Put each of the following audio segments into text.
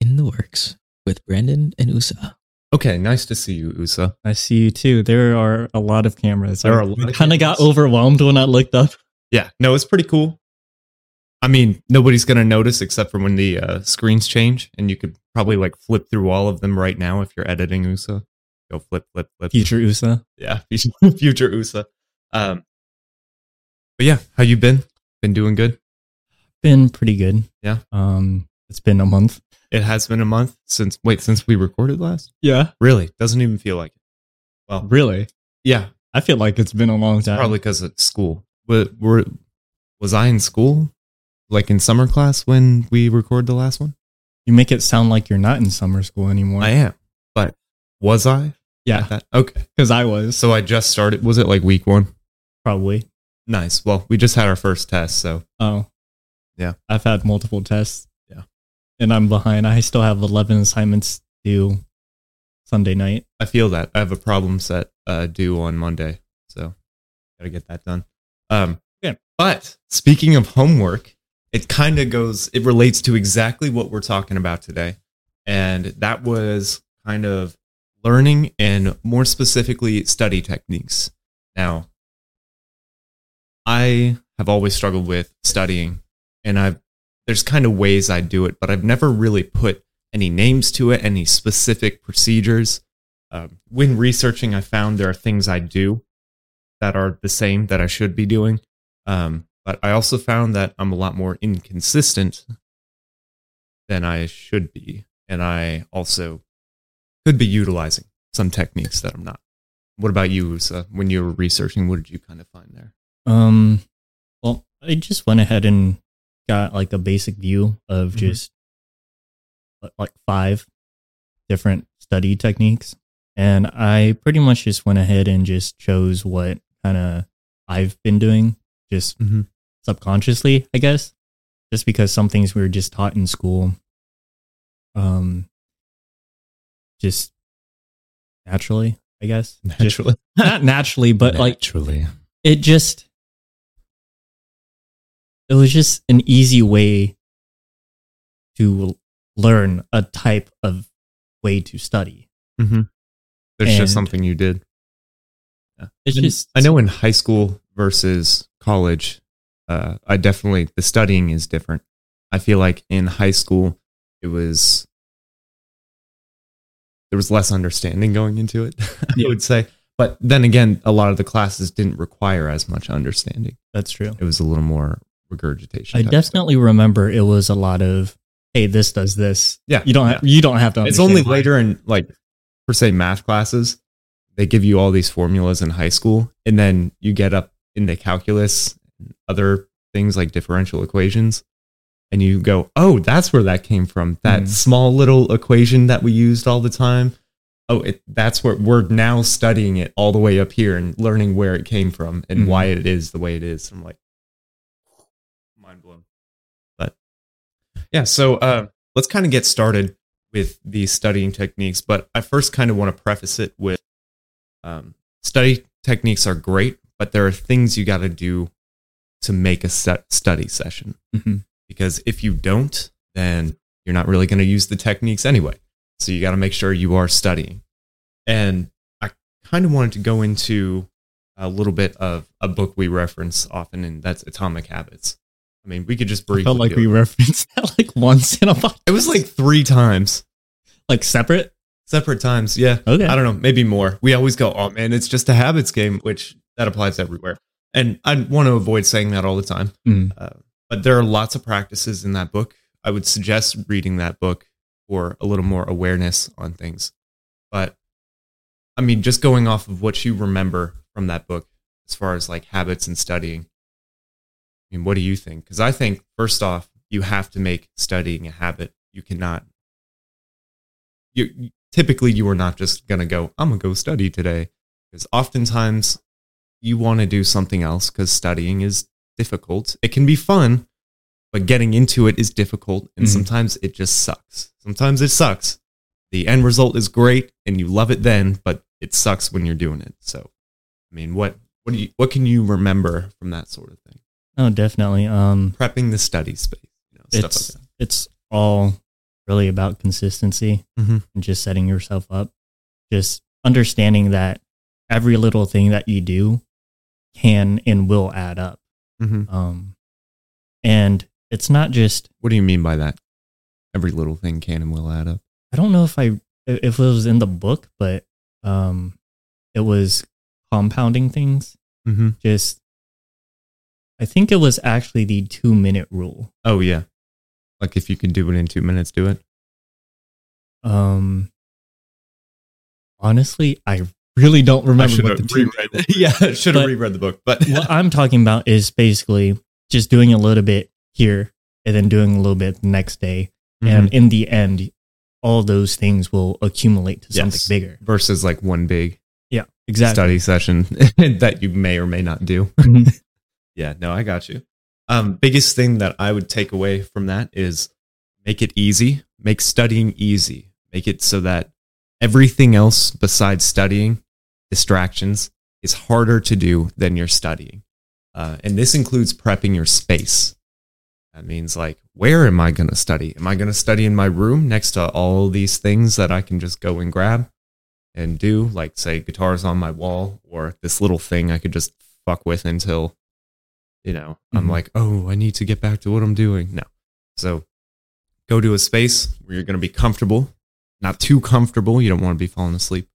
In the works with Brandon and Usa. Okay, nice to see you, Usa. I see you too. There are a lot of cameras. There are I a lot of kind of got overwhelmed when I looked up. Yeah, no, it's pretty cool. I mean, nobody's gonna notice except for when the uh, screens change, and you could probably like flip through all of them right now if you're editing Usa. Go flip, flip, flip. Future Usa. Yeah, future, future Usa. Um, but yeah, how you been? Been doing good. Been pretty good. Yeah. Um, it's been a month. It has been a month since wait since we recorded last. Yeah. Really, doesn't even feel like it. Well, Really? yeah, I feel like it's been a long time. probably because of school. But were was I in school, like in summer class when we recorded the last one? You make it sound like you're not in summer school anymore. I am, but was I? yeah, that? Okay. because I was. So I just started. Was it like week one? probably. Nice. Well, we just had our first test, so Oh. Yeah. I've had multiple tests. Yeah. And I'm behind. I still have 11 assignments due Sunday night. I feel that I have a problem set uh, due on Monday, so gotta get that done. Um, Yeah. But speaking of homework, it kind of goes. It relates to exactly what we're talking about today, and that was kind of learning and more specifically study techniques. Now, I have always struggled with studying, and I've there's kind of ways I do it, but I've never really put any names to it, any specific procedures. Um, when researching, I found there are things I do that are the same that I should be doing. Um, but I also found that I'm a lot more inconsistent than I should be. And I also could be utilizing some techniques that I'm not. What about you, Usa? When you were researching, what did you kind of find there? Um, well, I just went ahead and got like a basic view of Mhm. just like five different study techniques. And I pretty much just went ahead and just chose what kind of I've been doing just Mhm. subconsciously, I guess, just because some things we were just taught in school, um, just naturally, I guess. Just- Naturally. not naturally, but like Naturally. it just it was just an easy way to learn a type of way to study. Mm-hmm. There's And- just something you did. It's And just I know in high school versus college, uh, I definitely the studying is different. I feel like in high school it was there was less understanding going into it. I Yeah. would say, but then again, a lot of the classes didn't require as much understanding. that's true. It was a little more regurgitation. I definitely remember it was a lot of hey, this does this. Yeah, You don't have you don't have to. It's only why. later in like per se math classes they give you all these formulas in high school, and then you get up into calculus, and other things like differential equations, and you go, "Oh, that's where that came from. That Mhm. small little equation that we used all the time. Oh, it, that's where we're now studying it all the way up here and learning where it came from and Mhm. why it is the way it is." I'm like, yeah, so uh, let's kind of get started with these studying techniques. But I first kind of want to preface it with um, study techniques are great, but there are things you got to do to make a set study session. Mhm. Because if you don't, then you're not really going to use the techniques anyway. So you got to make sure you are studying. And I kind of wanted to go into a little bit of a book we reference often, and that's Atomic Habits. I mean, we could just I felt like we it. referenced that like once in a podcast. It was like three times, like separate. separate times. Yeah. Okay. I don't know, maybe more. We always go, oh man, it's just a habits game, which that applies everywhere. And I want to avoid saying that all the time. Mm. Uh, but there are lots of practices in that book. I would suggest reading that book for a little more awareness on things. But I mean, just going off of what you remember from that book, as far as like habits and studying, I mean, what do you think? Because I think, first off, you have to make studying a habit. You cannot. You typically you are not just gonna go. I'm gonna go study today, because oftentimes you want to do something else because studying is difficult. It can be fun, but getting into it is difficult, and Mhm. sometimes it just sucks. Sometimes it sucks. The end result is great, and you love it then, but it sucks when you're doing it. So, I mean, what what do you what can you remember from that sort of thing? Oh, definitely. Um, Prepping the study space. You know, stuff it's like it's all really about consistency. Mm-hmm. and just setting yourself up. Just understanding that every little thing that you do can and will add up. Mm-hmm. Um, and it's not just What do you mean by that? Every little thing can and will add up. I don't know if I if it was in the book, but um, it was compounding things. Mm-hmm. Just I think it was actually the two minute rule. Oh yeah, like if you can do it in two minutes, do it. Um, honestly, I really don't remember what the two. yeah, should have reread the book, but what I'm talking about is basically just doing a little bit here and then doing a little bit the next day, Mm-hmm. and in the end, all those things will accumulate to something Yes. bigger. versus like one big Yeah, exactly. study session that you may or may not do. Yeah, no, I got you. Um, biggest thing that I would take away from that is make it easy, make studying easy, make it so that everything else besides studying, distractions, is harder to do than your studying. Uh, and this includes prepping your space. That means like, where am I going to study? Am I going to study in my room next to all these things that I can just go and grab and do? Like, say, guitars on my wall or this little thing I could just fuck with until you know, I'm Mhm. like, oh, I need to get back to what I'm doing. No. So go to a space where you're going to be comfortable, not too comfortable. You don't want to be falling asleep.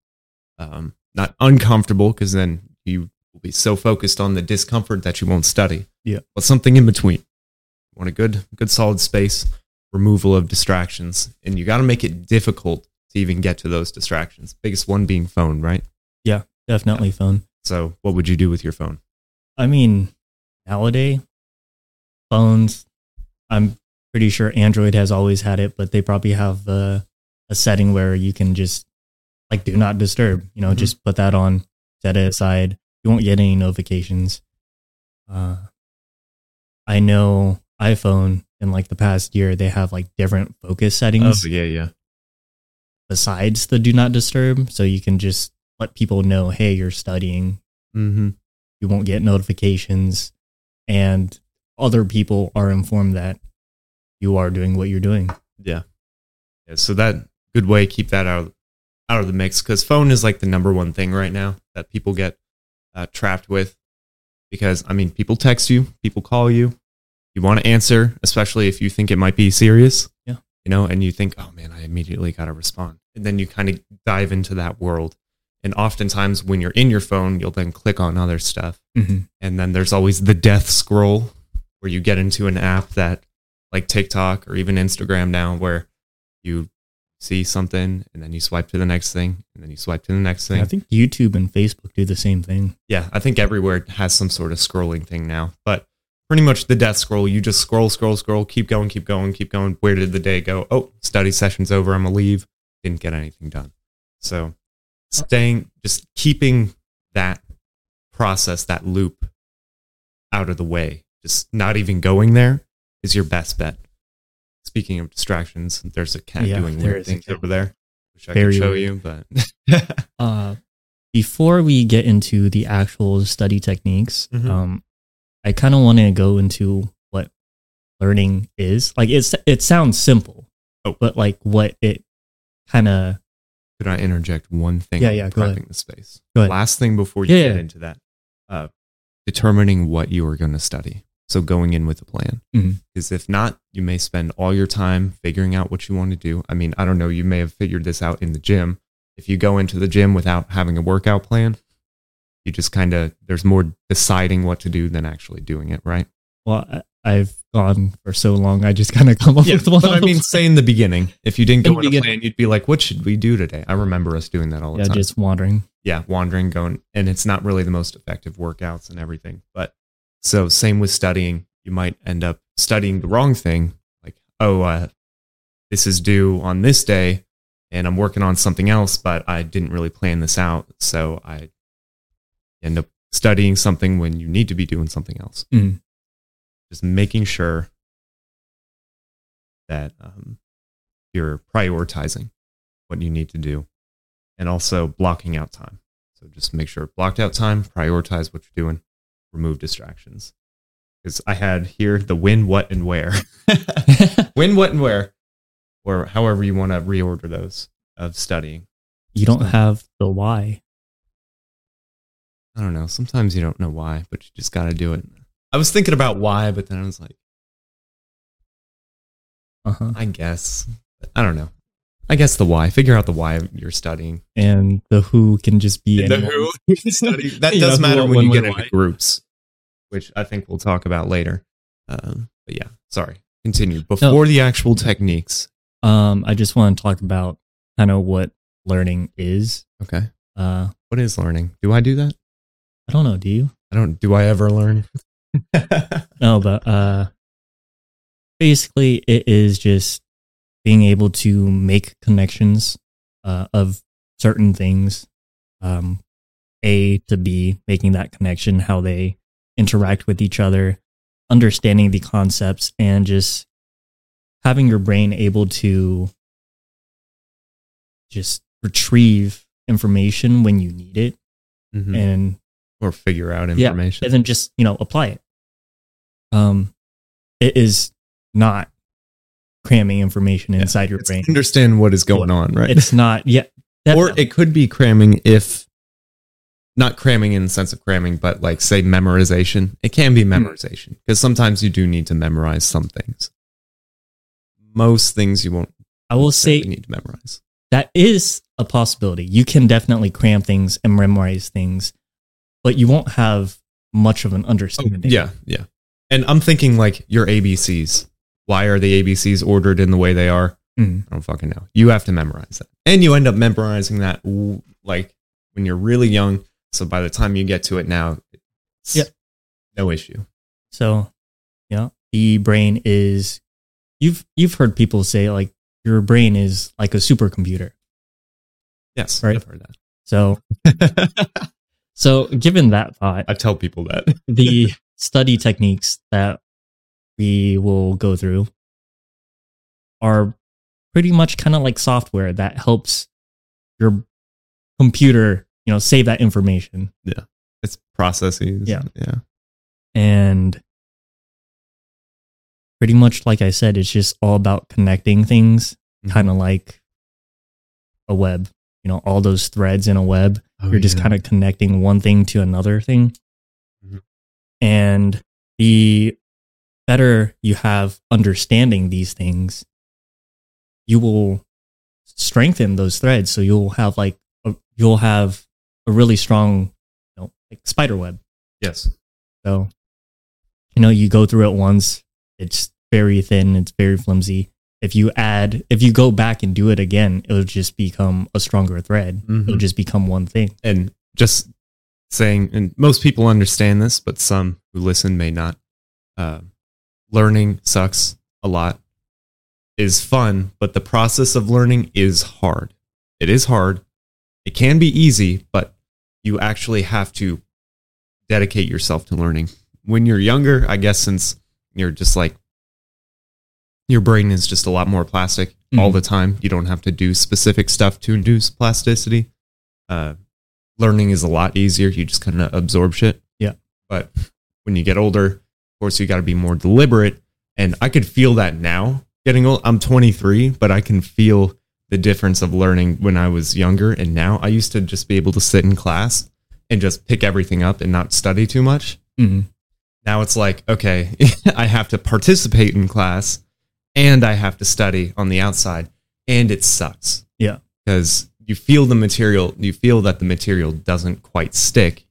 Um, not uncomfortable because then you will be so focused on the discomfort that you won't study. Yeah. But something in between. You want a good, good solid space, removal of distractions, and you got to make it difficult to even get to those distractions. Biggest one being phone, right? Yeah, definitely phone. So what would you do with your phone? I mean, nowadays, phones, I'm pretty sure Android has always had it, but they probably have uh, a setting where you can just like do not disturb, you know, Mhm. just put that on, set it aside. You won't get any notifications. Uh, I know iPhone in like the past year, they have like different focus settings Oh yeah, yeah. besides the do not disturb. So you can just let people know, hey, you're studying, Mm-hmm. you won't get notifications and other people are informed that you are doing what you're doing Yeah. Yeah. So that good way keep that out of, out of the mix because phone is like the number one thing right now that people get uh, trapped with because I mean people text you, people call you, you want to answer, especially if you think it might be serious. Yeah. You know, and you think, oh man, I immediately got to respond, and then you kind of dive into that world. And oftentimes, when you're in your phone, you'll then click on other stuff. mm-hmm. And then there's always the death scroll where you get into an app that, like TikTok or even Instagram now, where you see something and then you swipe to the next thing and then you swipe to the next thing. i think youtube and facebook do the same thing yeah, I think everywhere has some sort of scrolling thing now. But pretty much the death scroll, you just scroll, scroll, scroll, keep going, keep going, keep going. Where did the day go? Oh, study session's over. I'm going to leave. Didn't get anything done. So staying, just keeping that process, that loop out of the way, just not even going there is your best bet. Speaking of distractions, there's a cat Yeah, doing weird things over there. Wish I Very could show weird. you, but uh, before we get into the actual study techniques Mhm. um, i kind of want to go into what learning is like it's it sounds simple Oh. but like what it kind of Could I interject one thing? Yeah, yeah, go ahead. the space. Go ahead. Last thing before you Yeah, get yeah. into that, uh, determining what you are going to study. So going in with a plan. Mhm. If not, you may spend all your time figuring out what you want to do. I mean, I don't know. You may have figured this out in the gym. If you go into the gym without having a workout plan, you just kind of there's more deciding what to do than actually doing it, right? well I, i've gone for so long i just kind of come up with the one but I mean, say in the beginning, if you didn't go in a plan, you'd be like, "What should we do today?" I remember us doing that all the yeah time. just wandering yeah, wandering, going, and it's not really the most effective workouts and everything. But so, same with studying. You might end up studying the wrong thing. Like, oh, uh, this is due on this day, and I'm working on something else, but I didn't really plan this out. So I end up studying something when you need to be doing something else. Mhm. Just making sure that um, you're prioritizing what you need to do and also blocking out time. So just make sure blocked out time, prioritize what you're doing, remove distractions. because I had here the when, what, and where. when, what, and where, or however you want to reorder those of studying. you don't have the why. I don't know. Sometimes you don't know why, but you just got to do it. I was thinking about why, but then I was like, Uh-huh. I guess. I don't know. I guess the why. Figure out the why you're studying. And the who can just be The anyone. who study. That does know, matter when when, you get when, into why. groups, which I think we'll talk about later. Um, but yeah, sorry. Continue. Before the actual techniques. Um, I just want to talk about kind of what learning is. Okay. Uh, What is learning? Do I do that? I don't know. Do you? I don't. Do I ever learn? No, but uh, basically, it is just being able to make connections uh, of certain things, um, A to B, making that connection, how they interact with each other, understanding the concepts, and just having your brain able to just retrieve information when you need it Mhm. and Or figure out Yeah, information. and then just you know apply it um it is not cramming information Yeah. inside your brain understand what is going on, right? it's not yeah or it could be cramming if not cramming in the sense of cramming, but like say memorization. It can be memorization because sometimes you do need to memorize some things. Most things you won't i will say say need to memorize. that is a possibility you can definitely cram things and memorize things but you won't have much of an understanding Oh, Yeah, yeah. And I'm thinking like your ABCs. Why are the ABCs ordered in the way they are? Mm. I don't fucking know. You have to memorize that. And you end up memorizing that like when you're really young. So by the time you get to it now, it's Yeah. no issue. so you know the brain is you've you've heard people say like your brain is like a supercomputer Yes, Right. I've heard that. so so given that thought I tell people that. the study techniques that we will go through are pretty much kind of like software that helps your computer, you know, save that information. Yeah. It's processes. Yeah. Yeah. And pretty much like I said, it's just all about connecting things, Mhm. kind of like a web. You know, all those threads in a web. Oh, You're just kind of connecting one thing to another thing. And the better you have understanding these things, you will strengthen those threads. So you'll have like, a, you'll have a really strong, you know, like spider web. Yes. So, you know, you go through it once, it's very thin, it's very flimsy. If you add, if you go back and do it again, it'll just become a stronger thread. It'll Mhm. just become one thing. And just saying, and most people understand this, but some who listen may not. Uh, learning sucks a lot, is fun, but the process of learning is hard. It is hard. It can be easy, but you actually have to dedicate yourself to learning. When you're younger, I guess since you're just like your brain is just a lot more plastic all Mhm. the time. You don't have to do specific stuff to induce plasticity. Uh, learning is a lot easier. You just kind of absorb shit. Yeah. But when you get older, of course, you got to be more deliberate. And I could feel that now. Getting old, I'm 23, but I can feel the difference of learning when I was younger and now. I used to just be able to sit in class and just pick everything up and not study too much. Mhm. Now it's like, okay, I have to participate in class and I have to study on the outside, and it sucks. Yeah. Because you feel the material, you feel that the material doesn't quite stick.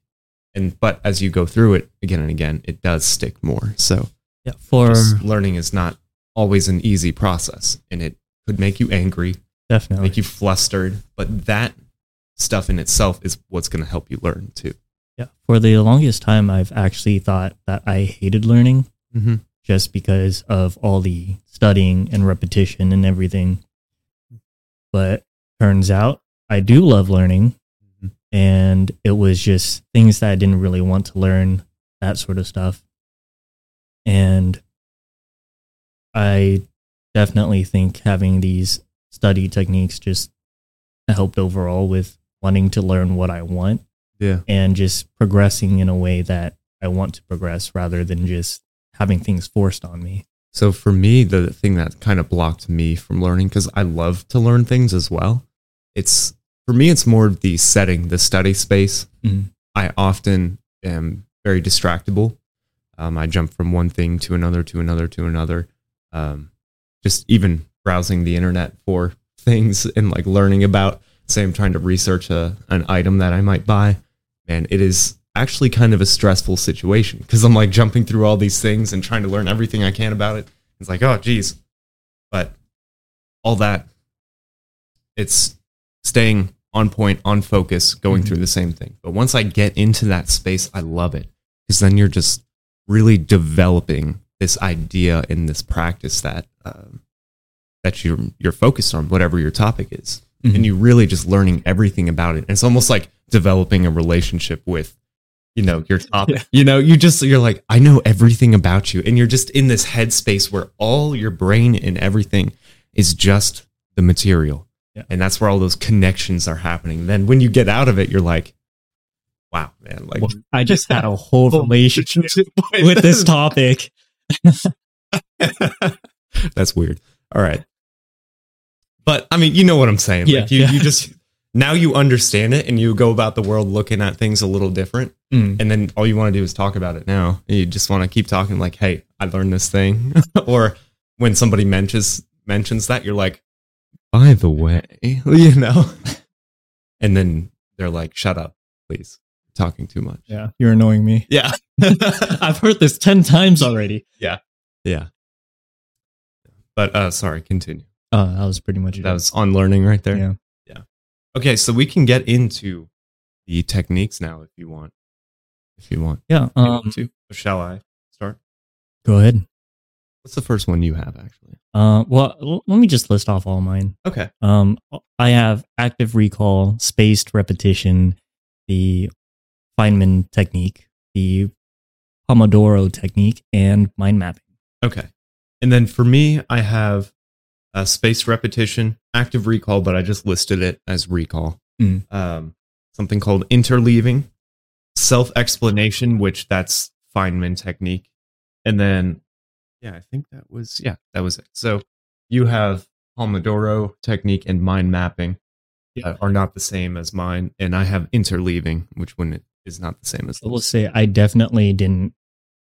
And but as you go through it again and again, it does stick more. So Yeah. For learning is not always an easy process. And it could make you angry, definitely. make you flustered. But that stuff in itself is what's gonna help you learn too. Yeah. For the longest time, I've actually thought that I hated learning Mm-hmm. just because of all the studying and repetition and everything. But turns out I do love learning. Mhm. And it was just things that I didn't really want to learn, that sort of stuff. And I definitely think having these study techniques just helped overall with wanting to learn what I want Yeah. and just progressing in a way that I want to progress rather than just having things forced on me. So for me, the thing that kind of blocked me from learning, because I love to learn things as well, it's for me, it's more of the setting, the study space. Mhm. I often am very distractible. Um, I jump from one thing to another, to another, to another. Um, just even browsing the internet for things and like learning about, say, I'm trying to research a, an item that I might buy. Man, it is actually kind of a stressful situation because I'm like jumping through all these things and trying to learn everything I can about it. It's like, oh, geez. But all that, it's staying on point, on focus, going Mhm. through the same thing. But once I get into that space, I love it because then you're just really developing this idea in this practice that um, that you're you're focused on, whatever your topic is, Mhm. and you're really just learning everything about it. And it's almost like developing a relationship with you know your topic. Yeah. You know, you just you're like, I know everything about you, and you're just in this headspace where all your brain and everything is just the material. Yeah. And that's where all those connections are happening. Then when you get out of it, you're like, wow, man, like Well, I just had a whole relationship with with this topic. That's weird. All right. But I mean, you know what I'm saying. Yeah, like you, yeah. you just now you understand it and you go about the world looking at things a little different. Mm. And then all you want to do is talk about it now. You just want to keep talking like, hey, I learned this thing. or when somebody mentions mentions that, you're like, by the way, you know? and then they're like, shut up, please. You're talking too much. Yeah, you're annoying me. Yeah. I've heard this 10 times already. yeah. Yeah. But uh sorry, continue. Oh, that was pretty much it. That was on learning right there. yeah. Yeah. Okay, so we can get into the techniques now if you want. If you want. Yeah. You Um, want to. Shall I start? go ahead. What's the first one you have actually? Uh, well, l- let me just list off all mine. Okay. Um, I have active recall, spaced repetition, the Feynman technique, the Pomodoro technique, and mind mapping. Okay. And then for me, I have uh, spaced repetition, active recall, but I just listed it as recall. Mm. Um, something called interleaving, self explanation, which that's Feynman technique. And then, yeah, I think that was, yeah, that was it. So you have Pomodoro technique and mind mapping Yeah. uh, are not the same as mine. And I have interleaving, which one is not the same as I will say I definitely didn't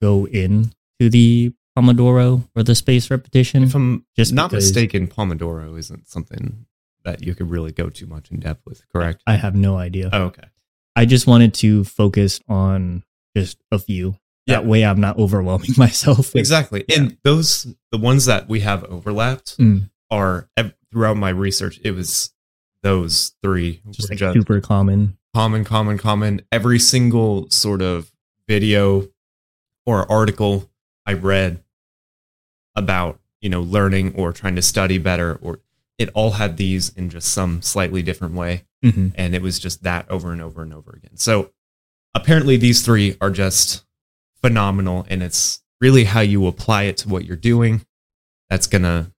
go in to the Pomodoro or the space repetition. If I'm Just not because- mistaken, Pomodoro isn't something that you could really go too much in depth with, correct? I have no idea. Oh, okay. I just wanted to focus on just a few. Yeah. That way I'm not overwhelming myself. with- Exactly. And those, the ones that we have overlapped Mm, are throughout my research, it was those three. just like super common. common, common, common. Every single sort of video or article I read about, you know, learning or trying to study better, or it all had these in just some slightly different way. hmm and it was just that over and over and over again. So apparently these three are just phenomenal and it's really how you apply it to what you're doing that's going to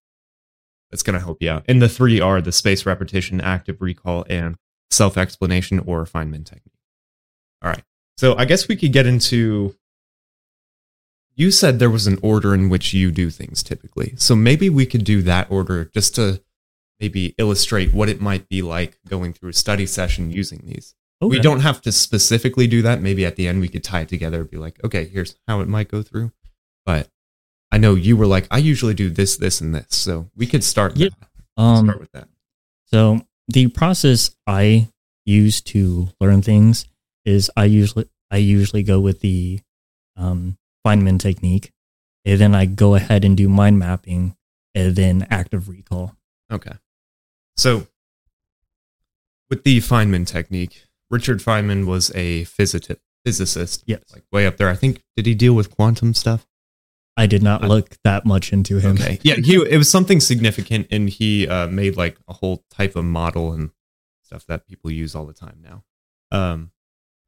that's going to help you out. And the three are the space repetition, active recall and self-explanation or Feynman technique. All right. So I guess we could get into you said there was an order in which you do things typically. So maybe we could do that order just to maybe illustrate what it might be like going through a study session using these. We don't have to specifically do that. Maybe at the end we could tie it together and be like, okay, here's how it might go through. But I know you were like, I usually do this, this, and this. So we could start, that. Um, start with that. So the process I use to learn things is I usually I usually go with the um, Feynman technique, and then I go ahead and do mind mapping, and then active recall. Okay. So with the Feynman technique, Richard Feynman was a physici- physicist, Yes, like way up there. I think, did he deal with quantum stuff? I did not look that much into him. Okay. Yeah, he it was something significant, and he uh, made like a whole type of model and stuff that people use all the time now. Um,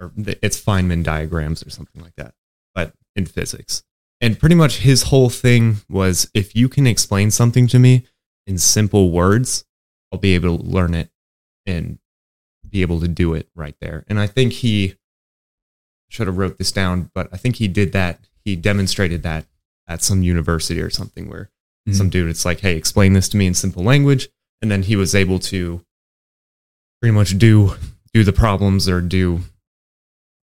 or th- it's Feynman diagrams or something like that, but in physics. And pretty much his whole thing was if you can explain something to me in simple words, I'll be able to learn it and be able to do it right there. And I think he should have wrote this down, but I think he did that. He demonstrated that at some university or something where Mhm. some dude it's like hey explain this to me in simple language and then he was able to pretty much do do the problems or do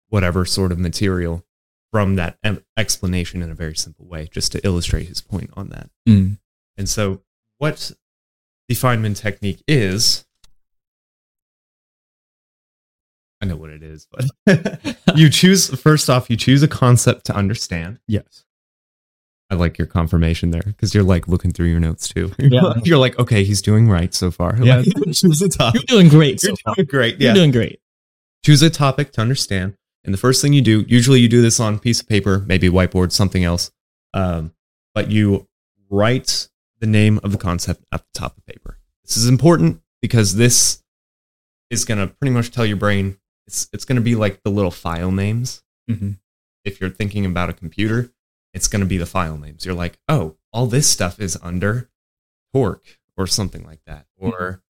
whatever sort of material from that em- explanation in a very simple way just to illustrate his point on that Mm. and so what the Feynman technique is I know what it is, but you choose first off, you choose a concept to understand. Yes. I like your confirmation there because you're like looking through your notes too. Yeah. you're like, okay, he's doing right so far. Yeah. Like, choose a topic. You're doing great. You're so far. doing great. You're doing great. choose a topic to understand. And the first thing you do, usually you do this on a piece of paper, maybe whiteboard, something else. Um, but you write the name of the concept at the top of paper. This is important because this is going to pretty much tell your brain it's it's going to be like the little file names. Mm-hmm. If you're thinking about a computer, it's going to be the file names. You're like, oh, all this stuff is under torque or something like that, or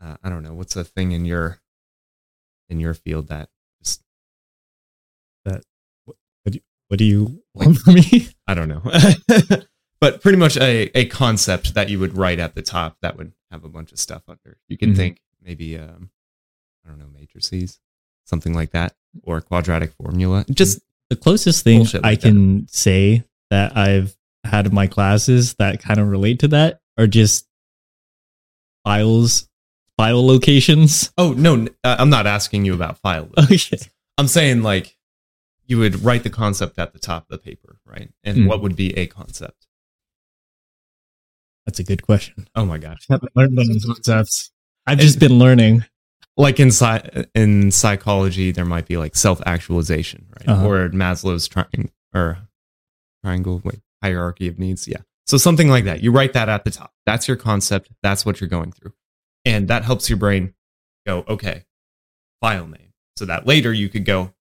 uh, I don't know, what's a thing in your in your field that just What do you want from me? I don't know. but pretty much a, a concept that you would write at the top that would have a bunch of stuff under. You can Mhm. think maybe um I don't know, matrices, something like that, or a quadratic formula. Just The closest thing like I that. can say that I've had in my classes that kind of relate to that are just files, file locations. oh no, uh, I'm not asking you about file. Okay. I'm saying like you would write the concept at the top of the paper, right? And Mm. what would be a concept? That's a good question. Oh my gosh. I haven't learned those concepts. I've just been learning. Like in psy- in psychology there might be like self-actualization right? Uh-huh. or maslow's triangle or triangle wait hierarchy of needs yeah. So something like that. You write that at the top. That's your concept. That's what you're going through. And that helps your brain go okay file name. So that later you could go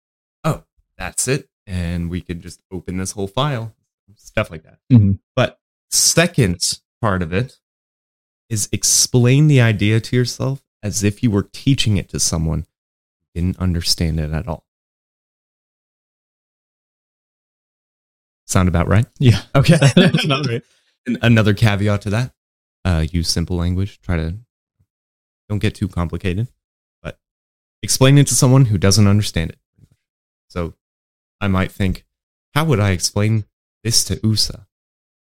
oh that's it. And we could just open this whole file. Stuff like that. Mhm. but second part of it is explain the idea to yourself as if you were teaching it to someone who didn't understand it at all. Sound about right? Yeah. Okay. Not right. Another caveat to that uh, use simple language. Try to don't get too complicated, but explain it to someone who doesn't understand it. So I might think, how would I explain this to Usa?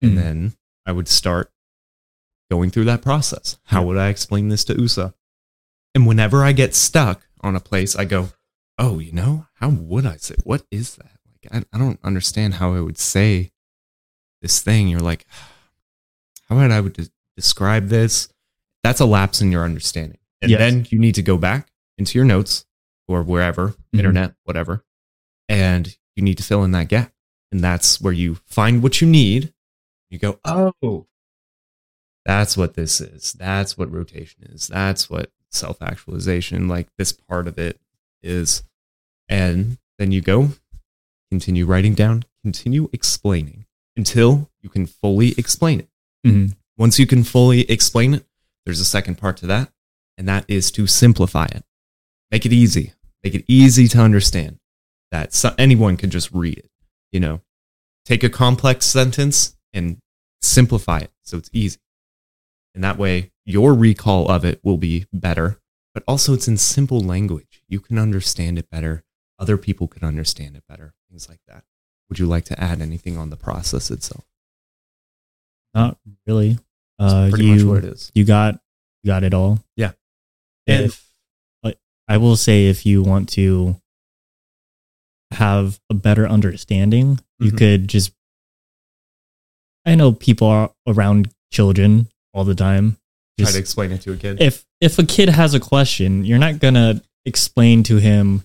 And Mhm. then I would start going through that process. How would I explain this to Usa? And whenever I get stuck on a place, I go, oh, you know, how would I say, what is that? Like, I, I don't understand how I would say this thing. You're like, how would I would de- describe this? That's a lapse in your understanding. And Yes. then you need to go back into your notes or wherever, Mhm. internet, whatever, and you need to fill in that gap. And that's where you find what you need. You go, oh, that's what this is. That's what rotation is. That's what self actualization, like this part of it is. And then you go, continue writing down, continue explaining until you can fully explain it. Mhm. Once you can fully explain it, there's a second part to that, and that is to simplify it. Make it easy. Make it easy to understand that so- anyone can just read it. You know, take a complex sentence and simplify it so it's easy. And that way, your recall of it will be better, but also it's in simple language. You can understand it better. Other people can understand it better. Things like that. Would you like to add anything on the process itself? Not really. Uh, pretty you, much what it is. you got you got it all. Yeah. And- If I will say, if you want to have a better understanding, you Mhm. could just. I know people are around children all the time. Try to explain it to a kid. if if a kid has a question, you're not gonna explain to him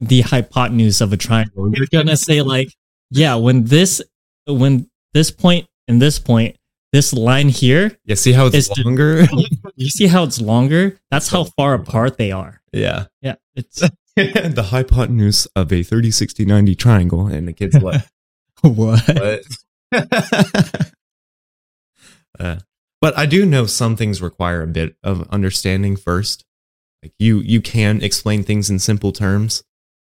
the hypotenuse of a triangle. You're gonna say like, yeah, when this when this point and this point, this line here, yeah, see how it's longer? you see how it's longer? That's how far apart they are. yeah. Yeah, it's the hypotenuse of a 30, 60, 90 triangle. And the kid's like, what? But, uh, but I do know some things require a bit of understanding first. Like you, you can explain things in simple terms,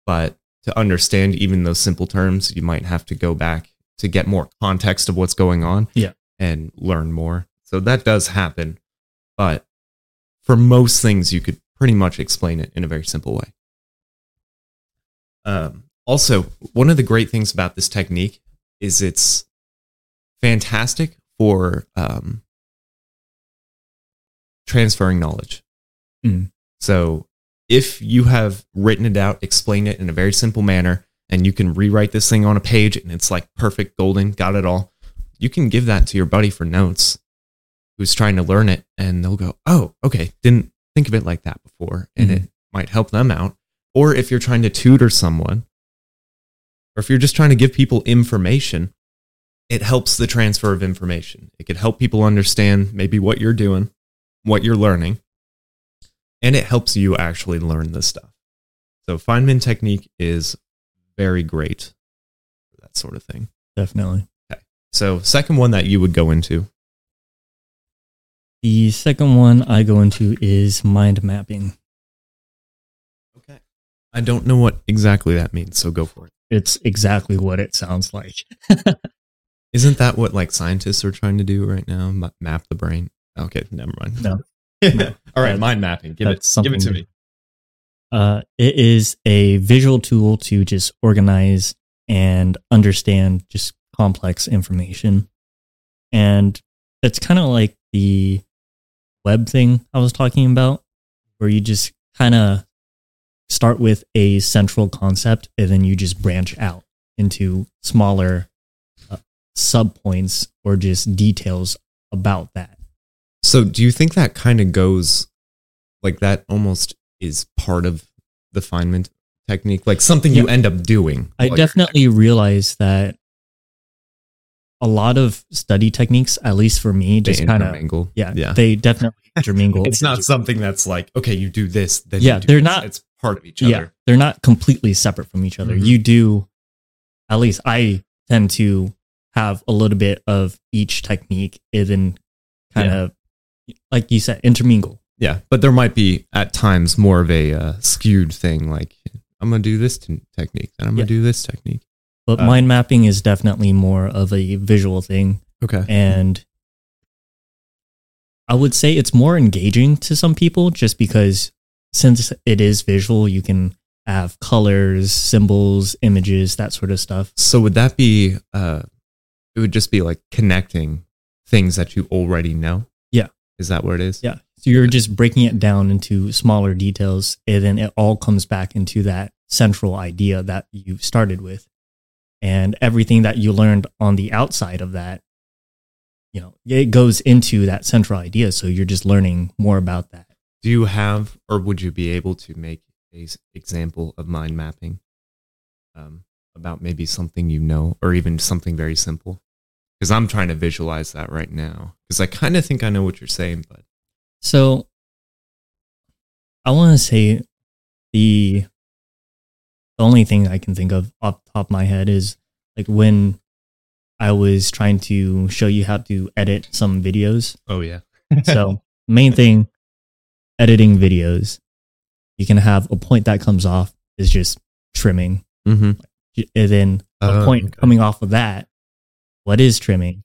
but to understand even those simple terms, you might have to go back to get more context of what's going on Yeah. and learn more. So that does happen. But for most things, you could pretty much explain it in a very simple way. Um, also, one of the great things about this technique is it's fantastic for um, transferring knowledge. Mm. So if you have written it out, explained it in a very simple manner, and you can rewrite this thing on a page and it's like perfect, golden, got it all, you can give that to your buddy for notes who's trying to learn it, and they'll go, Oh, okay, didn't think of it like that before. And Mhm. it might help them out. Or if you're trying to tutor someone, or if you're just trying to give people information, it helps the transfer of information. It could help people understand maybe what you're doing, what you're learning, and it helps you actually learn this stuff. So Feynman technique is very great for that sort of thing. Definitely. Okay. So second one that you would go into. The second one I go into is mind mapping. Okay. I don't know what exactly that means, so go for it. It's exactly what it sounds like. Isn't that what like scientists are trying to do right now? Map the brain. Okay, never mind. No. All right, mind mapping. Give it. Give it to me. Uh, it is a visual tool to just organize and understand just complex information. And it's kind of like the web thing I was talking about, where you just kind of start with a central concept and then you just branch out into smaller uh, sub points or just details about that. So, do you think that kind of goes like that? Almost is part of the Feynman technique, like something you end up doing. I Like- definitely realize that a lot of study techniques, at least for me, just kind of yeah, yeah. they definitely intermingle. It's not something that's like okay, you do this. Then Yeah, you do they're this. not- It's part of each yeah, other. they're not completely separate from each other. Mhm. You do, at least I tend to have a little bit of each technique, then kind Yeah. of like you said, intermingle. Yeah, but there might be at times more of a uh, skewed thing. Like I'm gonna do this t- technique, then I'm gonna Yeah. do this technique. But Uh, mind mapping is definitely more of a visual thing. Okay. and I would say it's more engaging to some people just because since it is visual, you can have colors, symbols, images, that sort of stuff. So would that be? uh It would just be like connecting things that you already know. Is that what it is? Yeah. So you're just breaking it down into smaller details and then it all comes back into that central idea that you started with. And everything that you learned on the outside of that, you know, it goes into that central idea. So you're just learning more about that. Do you have, or would you be able to make a example of mind mapping um, about maybe something you know, or even something very simple? Because I'm trying to visualize that right now. Because I kind of think I know what you're saying, but So I want to say the the only thing I can think of off the top of my head is like when I was trying to show you how to edit some videos. oh yeah, So main thing, editing videos, you can have a point that comes off is just trimming, mm-hmm. and then a Oh, point okay. coming off of that. What is trimming?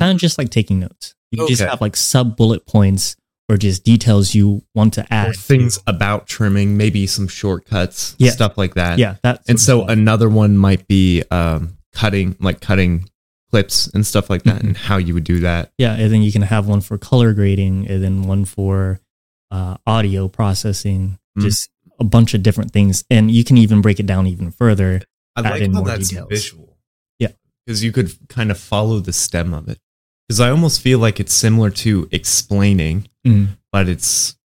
Kind of just like taking notes. You just have like sub bullet points or just details you want to add. or things about trimming, maybe some shortcuts, Yeah. stuff like that. yeah, that. And so another one might be um, cutting, like cutting clips and stuff like that, Mhm. and how you would do that. yeah, and then you can have one for color grading, and then one for uh, audio processing. Mm. Just a bunch of different things, and you can even break it down even further. I like how more that's details. visual. Because you could kind of follow the stem of it. Because I almost feel like it's similar to explaining, but it's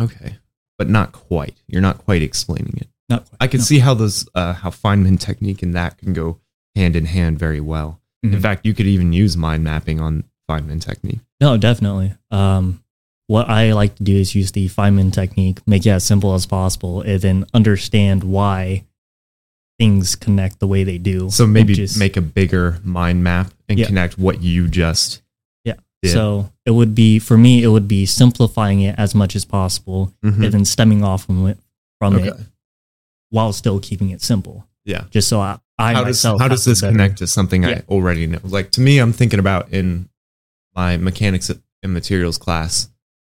okay, but not quite. You're not quite explaining it. Not quite. I can no. see how those, uh, how Feynman technique and that can go hand in hand very well. In Mhm. fact, you could even use mind mapping on Feynman technique. No, definitely. Um, what I like to do is use the Feynman technique, make it as simple as possible, and then understand why things connect the way they do. So maybe Just- make a bigger mind map and Yeah. connect what you just Yeah. did. So it would be for me, it would be simplifying it as much as possible, Mhm. and then stemming off from it from Okay. it while still keeping it simple. Yeah. Just so I, I how does how does this better- connect to something I already know? Like to me, I'm thinking about in my mechanics and materials class.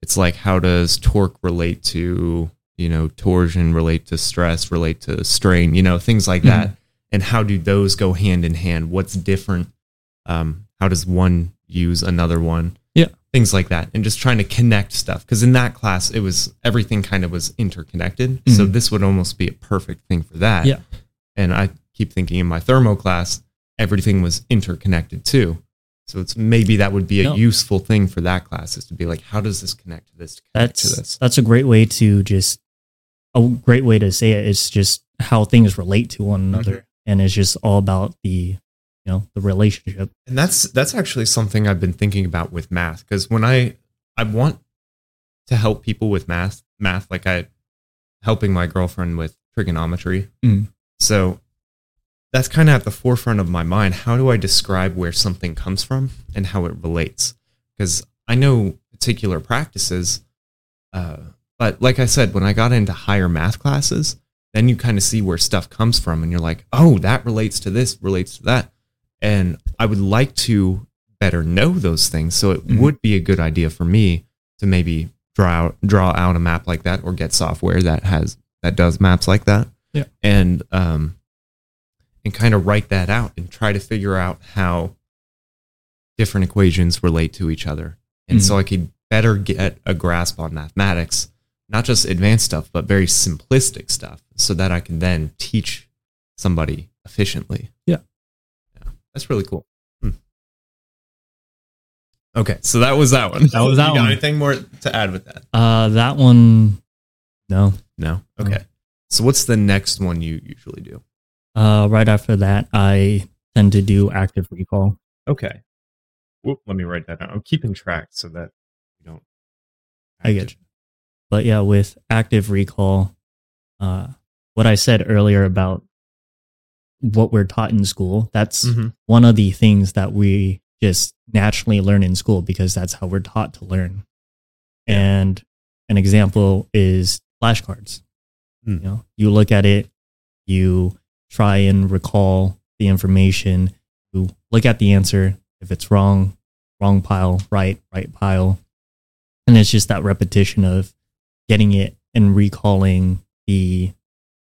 It's like how does torque relate to you know torsion, relate to stress, relate to strain, you know things like that, Mm-hmm. and how do those go hand in hand? What's different? Um, how does one use another one? Yeah. things like that, and just trying to connect stuff. Because in that class, it was everything kind of was interconnected. So Mhm. this would almost be a perfect thing for that. Yeah. And I keep thinking in my thermo class, everything was interconnected too. So it's maybe that would be a No. useful thing for that class is to be like, how does this connect to this? Connect to That's this. that's a great way to just a great way to say. It's just how things relate to one another, Mm-hmm. and it's just all about the you know the relationship. And that's that's actually something I've been thinking about with math because when I I want to help people with math math like I helping my girlfriend with trigonometry. Mm. So that's kind of at the forefront of my mind. How do I describe where something comes from and how it relates? Because I know particular practices, uh, but like I said, when I got into higher math classes, then you kind of see where stuff comes from, and you're like, oh, that relates to this, relates to that. And I would like to better know those things. So it Mhm. would be a good idea for me to maybe draw out, draw out a map like that or get software that has that does maps like that. Yeah. And um and kind of write that out and try to figure out how different equations relate to each other. And so I could better get a grasp on mathematics, not just advanced stuff, but very simplistic stuff so that I can then teach somebody efficiently. Yeah. Yeah. That's really cool. Hmm. Okay, so that was that one. That was that You got one. Anything more to add with that? Uh, that one, no. No. Okay. So what's the next one you usually do? Uh, right after that, I tend to do active recall. Okay. Whoop, let me write that down. I'm keeping track so that you don't. I get you. But yeah, with active recall, uh, what I said earlier about what we're taught in school, that's Mhm. one of the things that we just naturally learn in school because that's how we're taught to learn. Yeah. And an example is flashcards. Hmm. You know, you look at it, you try and recall the information, you look at the answer. If it's wrong, wrong pile, right, right pile. And it's just that repetition of getting it and recalling the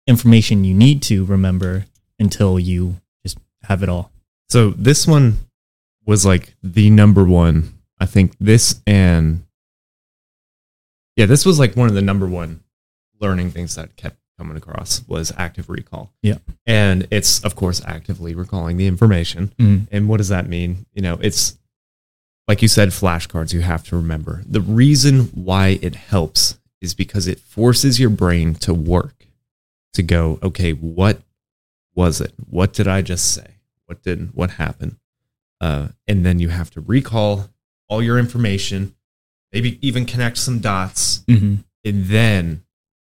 information you need to remember until you just have it all. So this one was like the number one. I think this and yeah, this was like one of the number one learning things that kept coming across was active recall. Yeah. And it's of course actively recalling the information. Mm. And what does that mean? You know, it's like you said, flashcards you have to remember. The reason why it helps is because it forces your brain to work, to go, okay, what was it? What did I just say? What didn't? what happened? Uh, and then you have to recall all your information, maybe even connect some dots, hmm and then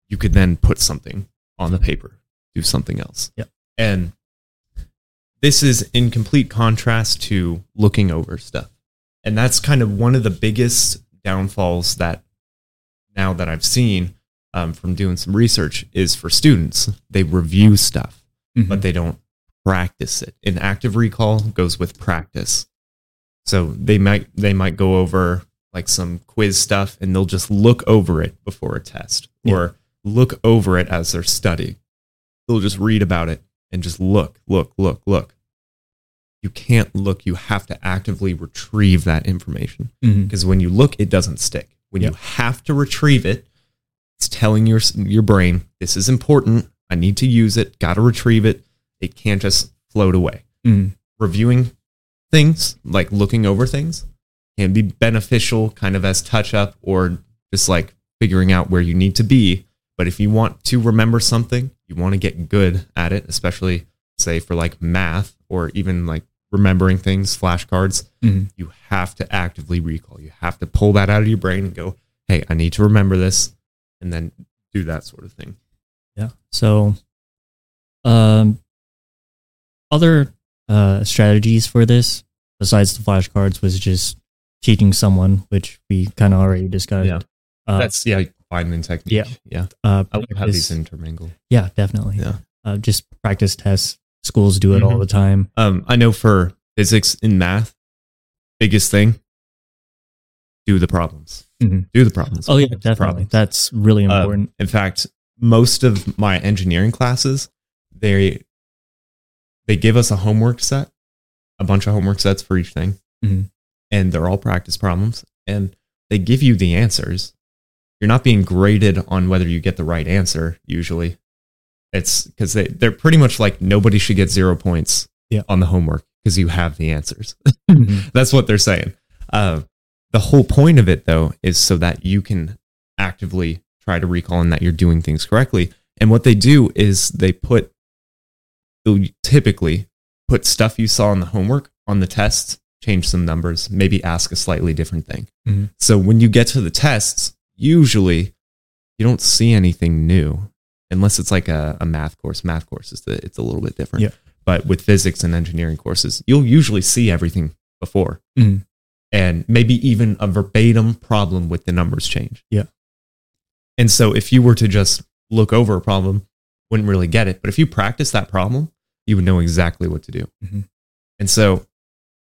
you could then put something on the paper, do something else. Yep. And this is in complete contrast to looking over stuff. And that's kind of one of the biggest downfalls that now that I've seen um, from doing some research is for students. They review stuff, Mm-hmm. but they don't practice it. And active recall goes with practice. So they might they might go over like some quiz stuff and they'll just look over it before a test Yeah. or look over it as they're studying. They'll just read about it and just look, look, look, look. You can't look, you have to actively retrieve that information hmm because when you look it doesn't stick. When you have to retrieve it, it's telling your your brain this is important. I need to use it, got to retrieve it. It can't just float away hmm reviewing things, like looking over things, can be beneficial kind of as touch up or just like figuring out where you need to be. But if you want to remember something, you want to get good at it, especially say for like math or even like remembering things, flashcards, hmm you have to actively recall. You have to pull that out of your brain and go, hey, I need to remember this, and then do that sort of thing. Yeah. So, um, other uh, strategies for this besides the flashcards was just teaching someone, which we kind of already discussed. Yeah. Uh, That's yeah, Feynman technique. Yeah. yeah. uh, I love how these intermingle. yeah, definitely. Yeah. Uh, just practice tests schools do it all Mhm. the time. Um, I know for physics and math, biggest thing, do the problems. Mhm. Do the problems. Oh yeah, definitely. problems. That's really Um, important. in fact, most of my engineering classes, they they give us a homework set, a bunch of homework sets for each thing, Mhm. and they're all practice problems, and they give you the answers. You're not being graded on whether you get the right answer. Usually, it's because they they're pretty much like nobody should get zero points Yeah. on the homework because you have the answers. Mhm. That's what they're saying. Uh, the whole point of it, though, is so that you can actively try to recall and that you're doing things correctly. And what they do is they put, they'll typically put stuff you saw in the homework on the tests, change some numbers, maybe ask a slightly different thing. Mhm. So when you get to the tests, usually you don't see anything new unless it's like a, a math course. Math course is the, it's a little bit different. Yeah. But with physics and engineering courses, you'll usually see everything before Mhm. and maybe even a verbatim problem with the numbers change. Yeah. And so if you were to just look over a problem, wouldn't really get it. But if you practice that problem, you would know exactly what to do. Mhm. And so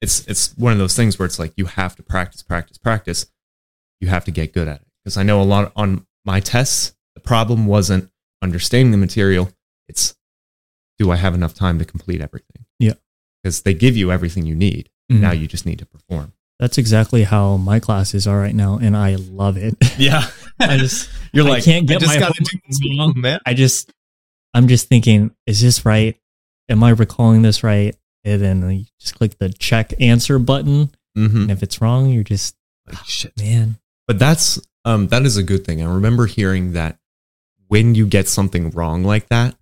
it's it's one of those things where it's like you have to practice, practice, practice. You have to get good at it. Because I know a lot on my tests, the problem wasn't understanding the material. It's do I have enough time to complete everything? Yeah. Because they give you everything you need. Mhm. Now you just need to perform. That's exactly how my classes are right now, and I love it. Yeah. I just You're I like, can't get I just my gotta homework do this wrong. man. I just, I'm just thinking, is this right? Am I recalling this right? And then you just click the check answer button, Mm-hmm. and if it's wrong, you're just Like, shit. man. But that's um that is a good thing. I remember hearing that when you get something wrong like that,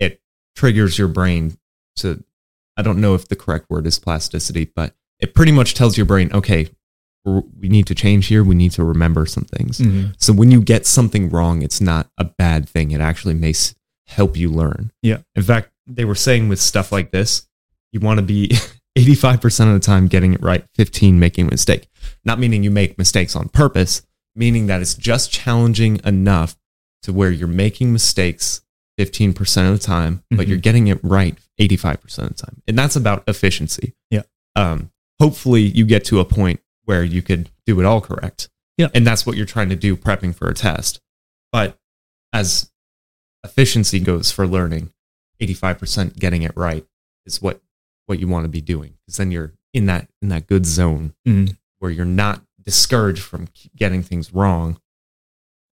it triggers your brain to I don't know if the correct word is plasticity, but it pretty much tells your brain, okay, we're- need to change here. We need to remember some things. Mhm. So when you get something wrong, it's not a bad thing. It actually may s- help you learn. Yeah. In fact, they were saying with stuff like this, you want to be 85% of the time getting it right, 15 making a mistake. Not meaning you make mistakes on purpose, meaning that it's just challenging enough to where you're making mistakes 15% of the time, but Mhm. you're getting it right 85% of the time. And that's about efficiency. Yeah. Um, hopefully you get to a point where you could do it all correct. Yeah. And that's what you're trying to do prepping for a test. But as efficiency goes for learning, 85% getting it right is what what you want to be doing because then you're in that in that good zone Mhm. where you're not discouraged from getting things wrong.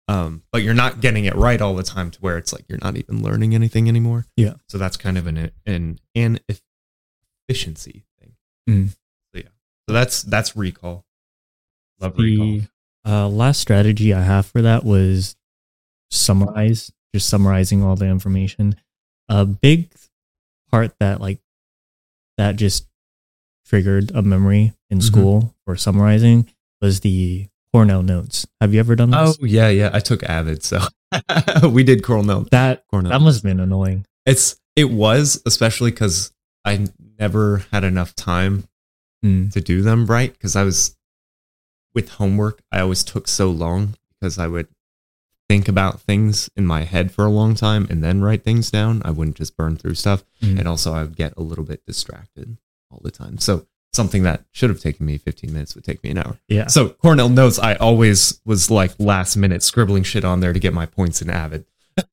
Um, but you're not getting it right all the time to where it's like you're not even learning anything anymore. Yeah. So that's kind of an an an efficiency thing. Mm. So yeah. So that's that's recall. Love recall. Uh, last strategy I have for that was summarize, just summarizing all the information. A big part that like that just triggered a memory in Mhm. school for summarizing was the Cornell notes. Have you ever done Oh yeah, yeah. I took Avid, so we did Cornell. Notes. That Cornell. that must have been annoying. It's it was especially because I never had enough time Mm. to do them right because I was with homework. I always took so long because I would think about things in my head for a long time and then write things down. I wouldn't just burn through stuff, Mm. and also I would get a little bit distracted all the time. So something that should have taken me 15 minutes would take me an hour. Yeah. So Cornell notes, I always was like last minute scribbling shit on there to get my points in Avid.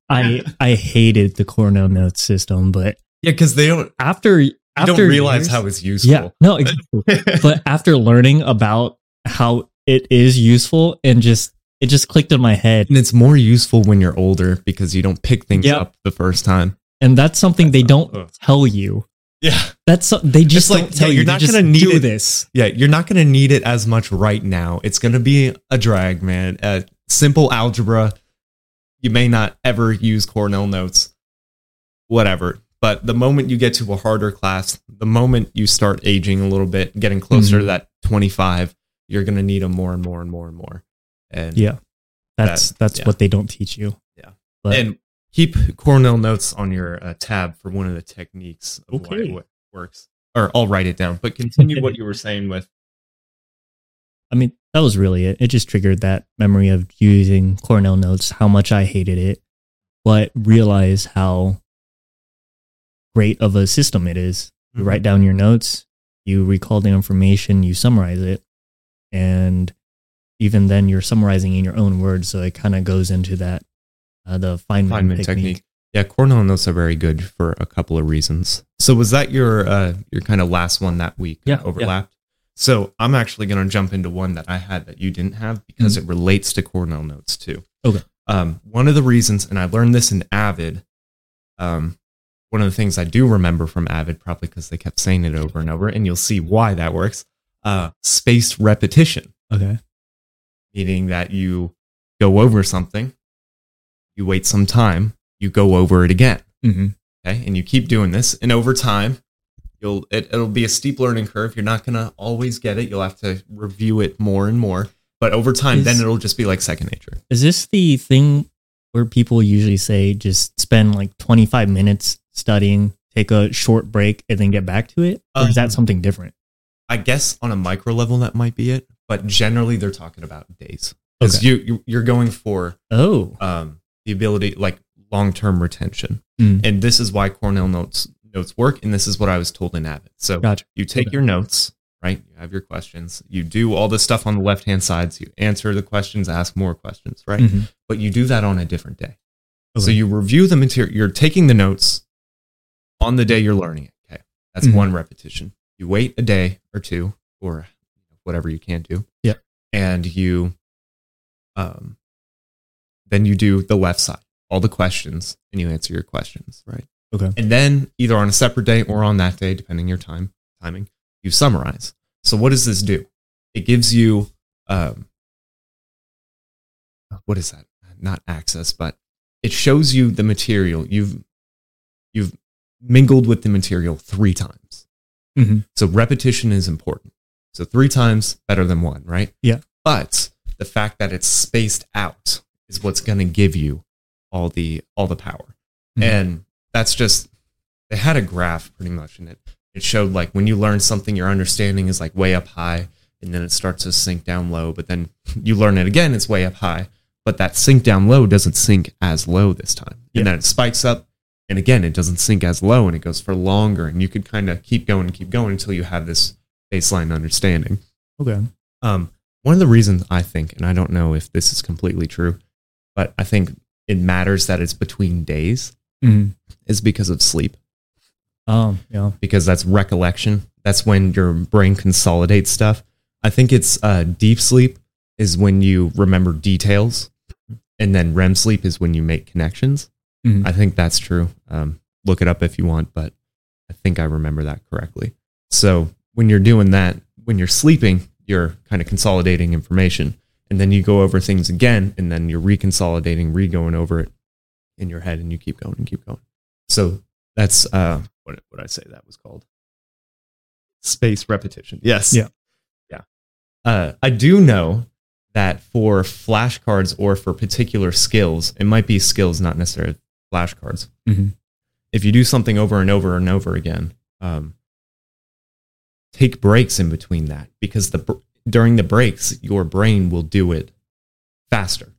I I hated the Cornell notes system, but Yeah, because they don't. after You after don't realize years- how it's useful. yeah no exactly. but after learning about how it is useful and just it just clicked in my head And it's more useful when you're older because you don't pick things Yep. up the first time. and that's something they don't Ugh. tell you Yeah. that's so, they just like, don't tell yeah, you you're not just gonna need do it. this Yeah. You're not going to need it as much right now. It's going to be a drag, man. Uh, simple algebra. You may not ever use Cornell notes, whatever. But the moment you get to a harder class, the moment you start aging a little bit, getting closer to Mhm. that 25, you're going to need them more and more and more and more. And yeah that's That- that's yeah. what they don't teach you Yeah. but and keep Cornell notes on your uh, tab for one of the techniques of why Okay. it works. Or I'll write it down. But continue what you were saying with. i mean that was really it it just triggered that memory of using cornell notes how much i hated it but realize how great of a system it is. You Mhm. write down your notes, you recall the information, you summarize it, and even then you're summarizing in your own words. So it kind of goes into that uh, the Feynman, Feynman technique. technique. Yeah, Cornell notes are very good for a couple of reasons. So was that your uh your kind of last one that week? Yeah, overlapped. So I'm actually going to jump into one that I had that you didn't have because it relates to Cornell notes too. Mm-hmm. Okay. Um, one of the reasons, and I learned this in Avid. Um, one of the things I do remember from Avid, probably because they kept saying it over and over, and you'll see why that works. Uh, spaced repetition Okay. meaning that you go over something, you wait some time, you go over it again. hmm Okay. And you keep doing this. And over time, you'll it, it'll be a steep learning curve. You're not gonna always get it. You'll have to review it more and more. But over time, Is- then it'll just be like second nature. Is this the thing where people usually say just spend like 25 minutes studying, take a short break, and then get back to it? Or is Um, that something different? I guess on a micro level that might be it. But generally they're talking about days. Because you, you you're going for Oh. um the ability like long term retention. Mm. And this is why Cornell notes notes work, and this is what I was told in Avid. So Gotcha. you take Okay. your notes, right? You have your questions. You do all the stuff on the left hand side. So you answer the questions, ask more questions, right? Mhm. But you do that on a different day. So you review the material. You're taking the notes on the day you're learning it. Okay, that's Mhm. one repetition. You wait a day or two, or whatever you can do. Yeah. and you, um, then you do the left side, all the questions, and you answer your questions, right? Okay. And then either on a separate day or on that day, depending your time timing, you summarize. So what does this do? It gives you um what is that? Not access, but it shows you the material. You've you've mingled with the material three times. Mhm. So repetition is important. So three times better than one, right? Yeah. But the fact that it's spaced out is what's going to give you all the all the power. Mhm. And that's just they had a graph pretty much in it. It showed like when you learn something your understanding is like way up high and then it starts to sink down low, but then you learn it again it's way up high, but that sink down low doesn't sink as low this time. Yeah. And then it spikes up and again it doesn't sink as low and it goes for longer and you could kind of keep going and keep going until you have this baseline understanding. Okay. Um, one of the reasons I think, and I don't know if this is completely true, but I think it matters that it's between days Mhm. is because of sleep, Um, yeah. because that's recollection. That's when your brain consolidates stuff. I think it's uh, deep sleep is when you remember details, and then REM sleep is when you make connections. Mhm. I think that's true. Um, look it up if you want, but I think I remember that correctly. So when you're doing that, when you're sleeping, you're kind of consolidating information, and then you go over things again, and then you're reconsolidating, re-going over it in your head, and you keep going and keep going. So that's uh, what what I say that was called space repetition. Yes. Yeah. Yeah. Uh, I do know that for flashcards or for particular skills, it might be skills, not necessarily flashcards. Mhm. If you do something over and over and over again, um, take breaks in between that because the during the breaks, your brain will do it faster.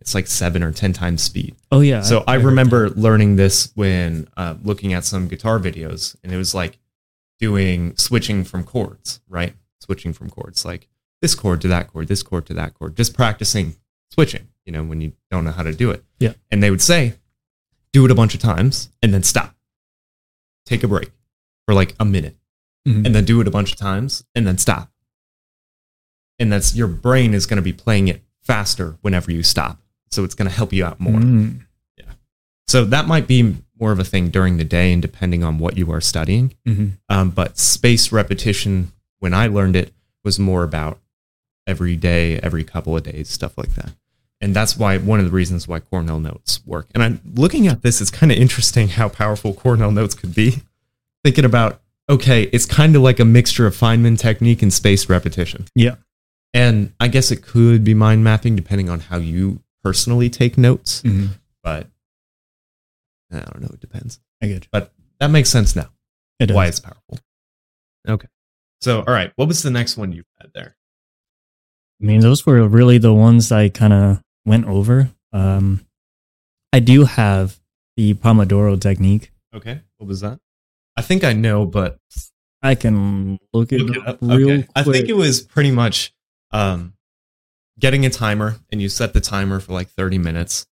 It's like seven or ten times speed. Oh yeah. So I, heard remember learning this when uh, looking at some guitar videos, and it was like doing switching from chords, right? Switching from chords, like this chord to that chord, this chord to that chord, just practicing switching, you know, when you don't know how to do it. Yeah. And they would say, do it a bunch of times and then stop. Take a break for like a minute Mhm. and then do it a bunch of times and then stop. And that's your brain is going to be playing it faster whenever you stop. So it's going to help you out more. Mm. So that might be more of a thing during the day and depending on what you are studying. Mhm. Um, but space repetition, when I learned it, was more about every day, every couple of days, stuff like that. And that's why one of the reasons why Cornell notes work. And I'm looking at this, it's kind of interesting how powerful Cornell notes could be. Thinking about, okay, it's kind of like a mixture of Feynman technique and space repetition. Yeah. And I guess it could be mind mapping depending on how you personally take notes, Mhm. but I don't know, it depends. I get you. That makes sense now. It does. Why it's powerful. Okay. So, all right, what was the next one you had there? I mean, those were really the ones I kind of went over. Um, I do have the Pomodoro technique. Okay. What was that? I think I know, but I can look it Look it up up. real Okay. I think it was pretty much um, getting a timer, and you set the timer for like 30 minutes,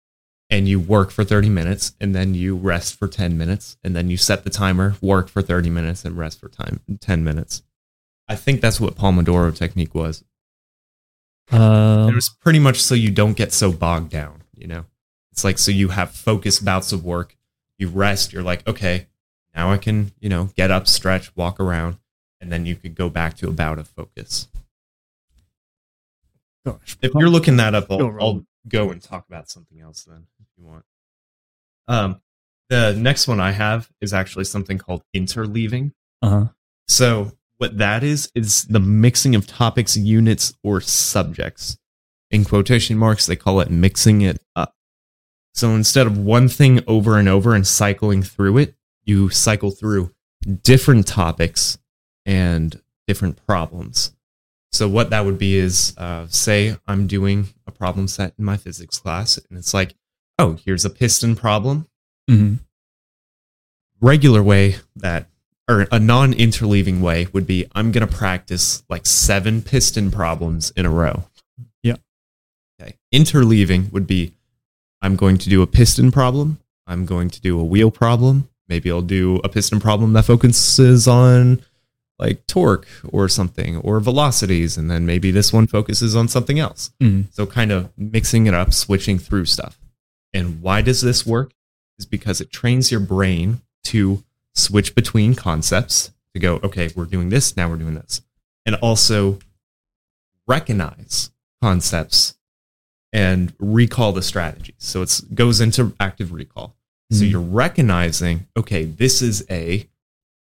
and you work for 30 minutes, and then you rest for 10 minutes, and then you set the timer, work for 30 minutes, and rest for time 10 minutes. I think that's what Pomodoro technique was. Um, it was pretty much so you don't get so bogged down, you know? It's like so you have focused bouts of work, you rest, you're like, okay, now I can, you know, get up, stretch, walk around, and then you could go back to a bout of focus. Gosh, If you're looking that up, I'll, Go I'll go and talk about something else then if you want. Um, the next one I have is actually something called interleaving. uh-huh. So what that is is the mixing of topics, units, or subjects. In quotation marks, they call it mixing it up. So instead of one thing over and over and cycling through it, you cycle through different topics and different problems. So what that would be is, uh, say I'm doing a problem set in my physics class, and it's like, oh, here's a piston problem hmm regular way that or a non-interleaving way would be I'm going to practice like seven piston problems in a row. Yeah. Okay. Interleaving would be I'm going to do a piston problem, I'm going to do a wheel problem, maybe I'll do a piston problem that focuses on like torque or something or velocities and then maybe this one focuses on something else. hmm So kind of mixing it up, switching through stuff. And why does this work? Is because it trains your brain to switch between concepts to go, okay, we're doing this, now we're doing this. And also recognize concepts and recall the strategies. So it goes into active recall. So Mhm. you're recognizing, okay, this is a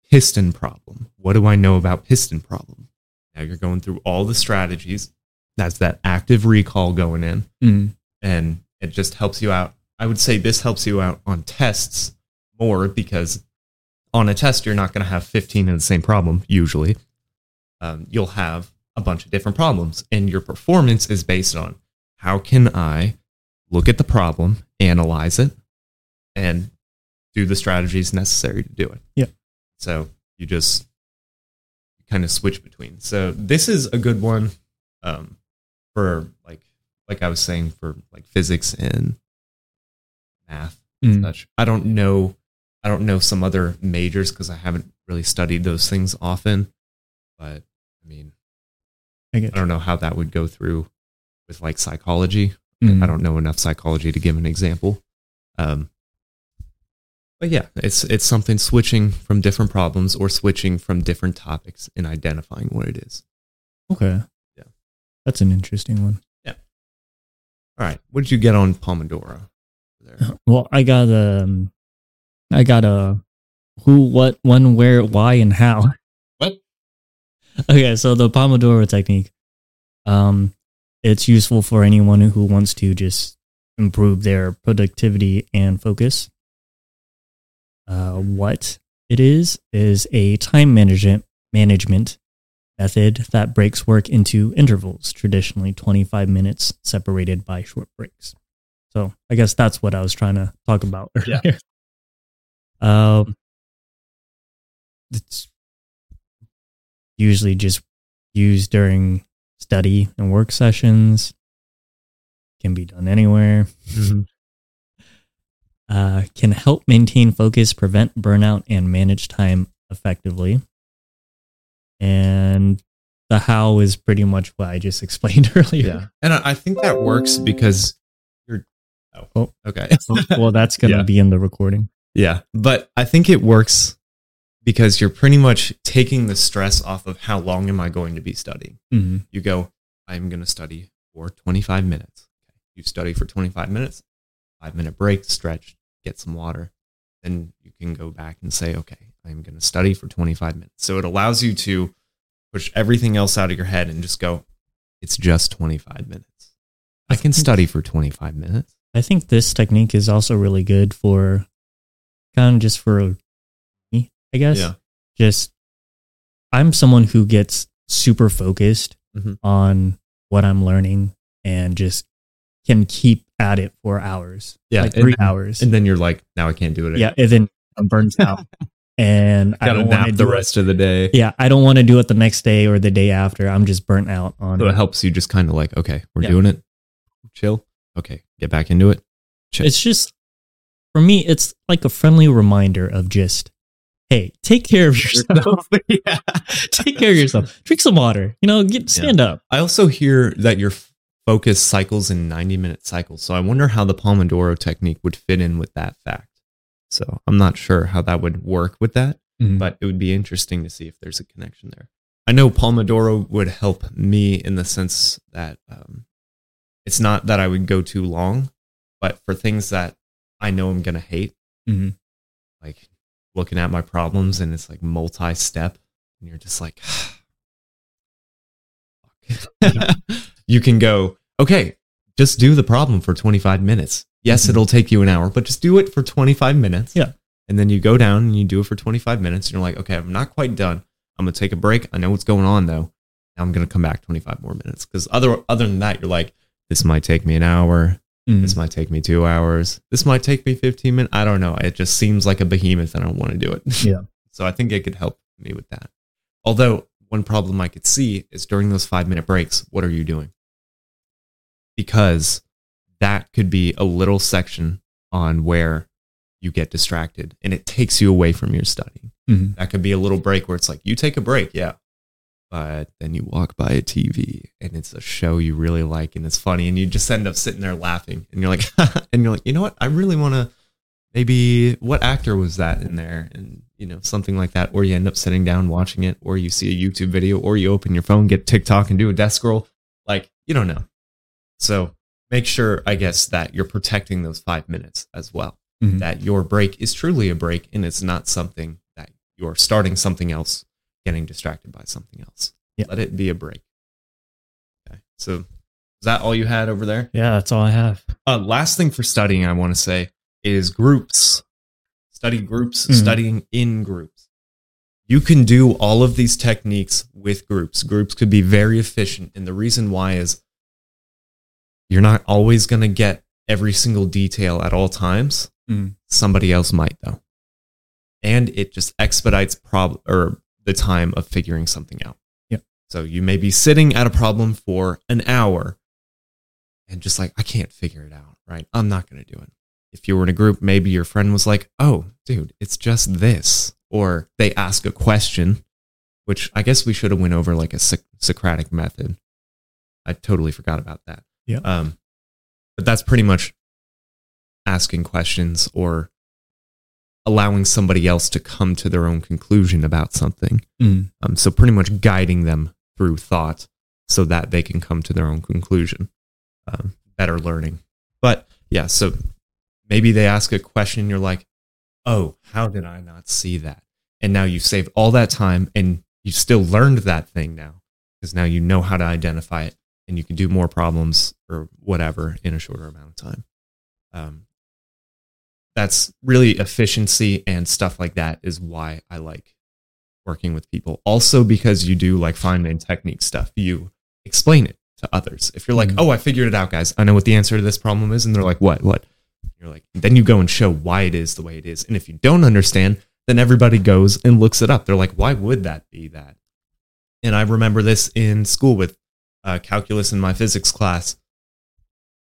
piston problem. What do I know about piston problem? Now you're going through all the strategies. That's that active recall going in hmm and it just helps you out. I would say this helps you out on tests more because on a test you're not going to have 15 of the same problem usually. Um, you'll have a bunch of different problems, and your performance is based on how can I look at the problem, analyze it, and do the strategies necessary to do it. Yeah. So you just kind of switch between. So this is a good one um, for like like I was saying for like physics and math Mm. such. I don't know I don't know some other majors because I haven't really studied those things often. But I mean, I I don't know how that would go through with like psychology. Mhm. I don't know enough psychology to give an example. Um, but yeah, it's it's something switching from different problems or switching from different topics and identifying what it is. Okay. Yeah. That's an interesting one. Yeah. All right, what did you get on Pomodoro? There. Well, I got um, I got a who, what, when, where, why, and how. What? Okay, so the Pomodoro technique, um, it's useful for anyone who wants to just improve their productivity and focus. Uh, what it is is a time management management method that breaks work into intervals, traditionally 25 minutes separated by short breaks. So I guess that's what I was trying to talk about Yeah. Um, it's usually just used during study and work sessions. Can be done anywhere. Uh, can help maintain focus, prevent burnout, and manage time effectively. And the how is pretty much what I just explained earlier. Yeah, and I, think that works because you're. Oh, Oh. okay. well, that's going to Yeah. be in the recording. Yeah, but I think it works because you're pretty much taking the stress off of how long am I going to be studying. Mhm. You go, I'm going to study for 25 minutes. You study for 25 minutes, five minute break, stretch, get some water. Then you can go back and say, okay, I'm going to study for 25 minutes. So it allows you to push everything else out of your head and just go, it's just 25 minutes. I can study for 25 minutes. I think this technique is also really good for kind of just for me, I guess. Yeah. Just, I'm someone who gets super focused Mhm. on what I'm learning and just can keep at it for hours. Yeah, Like three then- hours. And then you're like, now I can't do it. yeah. And then I'm burnt out. and I don't want nap to the do rest of the day. Yeah, I don't want to do it the next day or the day after. I'm just burnt out on So it. it helps you just kind of like, okay, we're Yeah. doing it. Chill. Okay, get back into it. It's just for me, it's like a friendly reminder of just, hey, take care of yourself. yeah. take care of yourself. Drink some water. You know, get stand up. I also hear that your f- focus cycles in 90 minute cycles. So I wonder how the Pomodoro technique would fit in with that fact. So I'm not sure how that would work with that, But but it would be interesting to see if there's a connection there. I know Pomodoro would help me in the sense that um, it's not that I would go too long, but for things that I know I'm going to hate, Mhm. like looking at my problems and it's like multi step, and you're just like, you can go, okay, just do the problem for 25 minutes. Yes, Mhm. it'll take you an hour, but just do it for 25 minutes. Yeah. And then you go down and you do it for 25 minutes. And you're like, okay, I'm not quite done. I'm going to take a break. I know what's going on though. Now I'm going to come back 25 more minutes. Because other, other than that, you're like, this might take me an hour. Mm. This might take me two hours. This might take me 15 minutes. I don't know. It just seems like a behemoth and I don't want to do it. Yeah. so I think it could help me with that. Although, one problem I could see is during those five minute breaks, what are you doing? Because that could be a little section on where you get distracted and it takes you away from your studying. Mhm. That could be a little break where it's like, you take a break, yeah. But then you walk by a TV and it's a show you really like and it's funny and you just end up sitting there laughing and you're like, and you're like, you know what? I really want to maybe what actor was that in there? And, you know, something like that. Or you end up sitting down watching it or you see a YouTube video or you open your phone, get TikTok and do a death scroll. Like, you don't know. So make sure, I guess, that you're protecting those five minutes as well Mhm. that your break is truly a break and it's not something that you're starting something else, getting distracted by something else. Yeah. Let it be a break. Okay. So is that all you had over there? Yeah, that's all I have. Uh, last thing for studying, I want to say is groups. Study groups, Mhm. studying in groups. You can do all of these techniques with groups. Groups could be very efficient. And the reason why is you're not always going to get every single detail at all times. Mhm. Somebody else might, though. And it just expedites prob- or the time of figuring something out. Yep. So you may be sitting at a problem for an hour and just like, I can't figure it out, right? I'm not going to do it. If you were in a group, maybe your friend was like, oh, dude, it's just this. Or they ask a question, which I guess we should have went over like a Soc- Socratic method. I totally forgot about that. Yeah. Um, but that's pretty much asking questions or allowing somebody else to come to their own conclusion about something. Mm. Um, so pretty much guiding them through thought so that they can come to their own conclusion. Um, better learning. But yeah, so maybe they ask a question, you're like, oh, how did I not see that? And now you've saved all that time and you still learned that thing now because now you know how to identify it and you can do more problems or whatever in a shorter amount of time. Um, that's really efficiency and stuff like that is why I like working with people. Also, because you do like Feynman technique stuff, you explain it to others. If you're like, Mhm. oh, I figured it out, guys, I know what the answer to this problem is, and they're like, what, what? You're like, then you go and show why it is the way it is. And if you don't understand, then everybody goes and looks it up. They're like, why would that be that? And I remember this in school with uh, calculus in my physics class.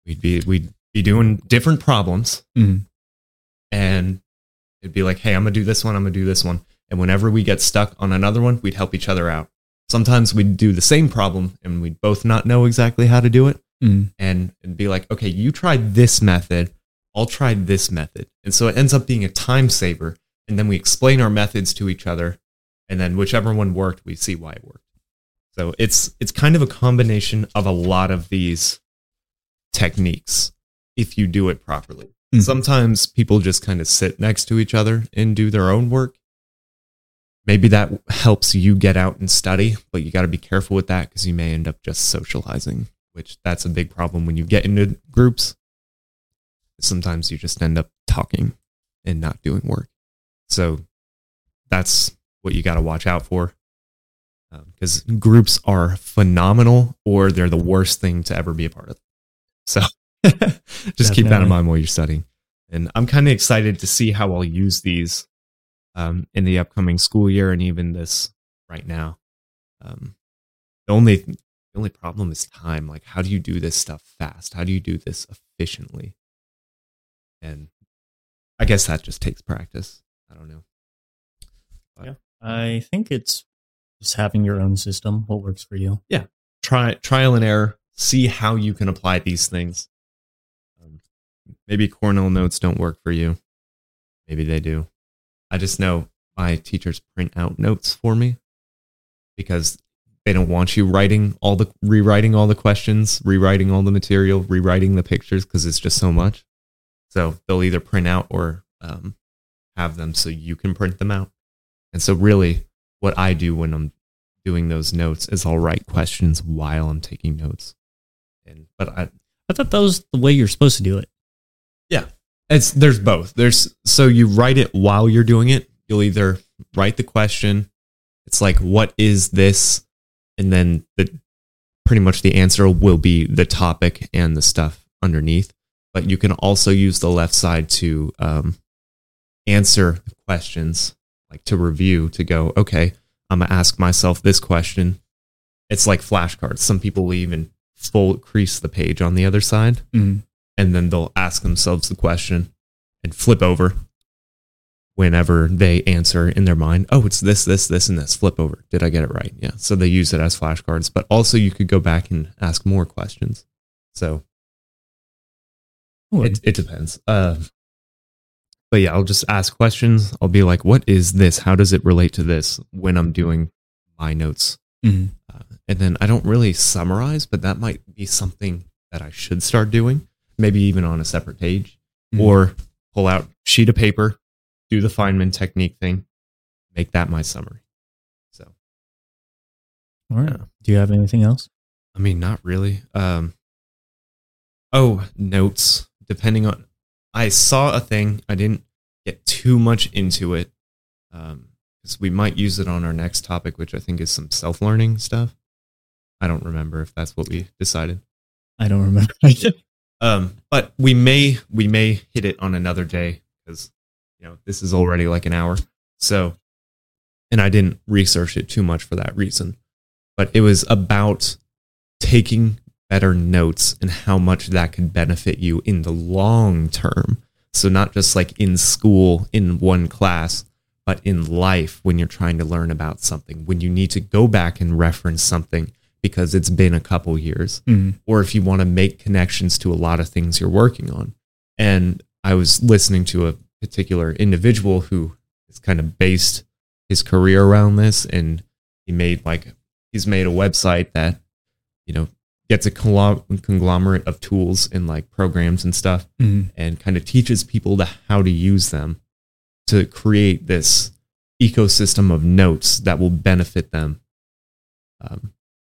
We'd be we'd be doing different problems, Mm. and it'd be like, hey, I'm gonna do this one, I'm gonna do this one. And whenever we get stuck on another one, we'd help each other out. Sometimes we'd do the same problem and we'd both not know exactly how to do it. Mm. And it'd be like, okay, you tried this method, I'll try this method. And so it ends up being a time saver. And then we explain our methods to each other. And then whichever one worked, we see why it worked. So it's it's kind of a combination of a lot of these techniques if you do it properly. Mhm. Sometimes people just kind of sit next to each other and do their own work. Maybe that helps you get out and study, but you got to be careful with that because you may end up just socializing, which that's a big problem when you get into groups. Sometimes you just end up talking and not doing work. So that's what you got to watch out for because groups are phenomenal or they're the worst thing to ever be a part of. So just keep that in mind while you're studying. And I'm kind of excited to see how I'll use these um, in the upcoming school year and even this right now. Um, the only the only problem is time. Like, how do you do this stuff fast? How do you do this efficiently? And I guess that just takes practice. I don't know. Yeah. I think it's just having your own system, what works for you. Yeah. Try trial and error. See how you can apply these things. Um, maybe Cornell notes don't work for you. Maybe they do. I just know my teachers print out notes for me because they don't want you writing all the rewriting all the questions, rewriting all the material, rewriting the pictures because it's just so much. So they'll either print out or um, have them so you can print them out. And so, really, what I do when I'm doing those notes is I'll write questions while I'm taking notes. And but I, I thought that was the way you're supposed to do it. Yeah. It's there's both. There's so you write it while you're doing it. You'll either write the question. It's like what is this, and then the pretty much the answer will be the topic and the stuff underneath. But you can also use the left side to um, answer questions, like to review, to go, okay, I'm gonna ask myself this question. It's like flashcards. Some people will even full crease the page on the other side Mm. and then they'll ask themselves the question and flip over whenever they answer in their mind oh it's this this this and this. Flip over. Did i get it right? Yeah. So they use it as flashcards. But also you could go back and ask more questions. So it, it depends. Uh, but yeah i'll just ask questions i'll be like what is this how does it relate to this when i'm doing my notes Mhm. uh, and then I don't really summarize, but that might be something that I should start doing, maybe even on a separate page, Mhm. or pull out sheet of paper, do the Feynman technique thing, make that my summary. So, All right. Do you have anything else? I mean, not really. Um, oh, notes. Depending on, I saw a thing. I didn't get too much into it. Um, because we might use it on our next topic, which I think is some self learning stuff. I don't remember if that's what we decided. I don't remember. Um, but we may we may hit it on another day because you know this is already like an hour. So, and I didn't research it too much for that reason. But it was about taking better notes and how much that could benefit you in the long term. So not just like in school in one class, but in life when you're trying to learn about something, when you need to go back and reference something because it's been a couple years Mhm. or if you want to make connections to a lot of things you're working on. And I was listening to a particular individual who has kind of based his career around this and he made like he's made a website that you know gets a conglo- conglomerate of tools and like programs and stuff Mhm. and kind of teaches people to how to use them to create this ecosystem of notes that will benefit them um,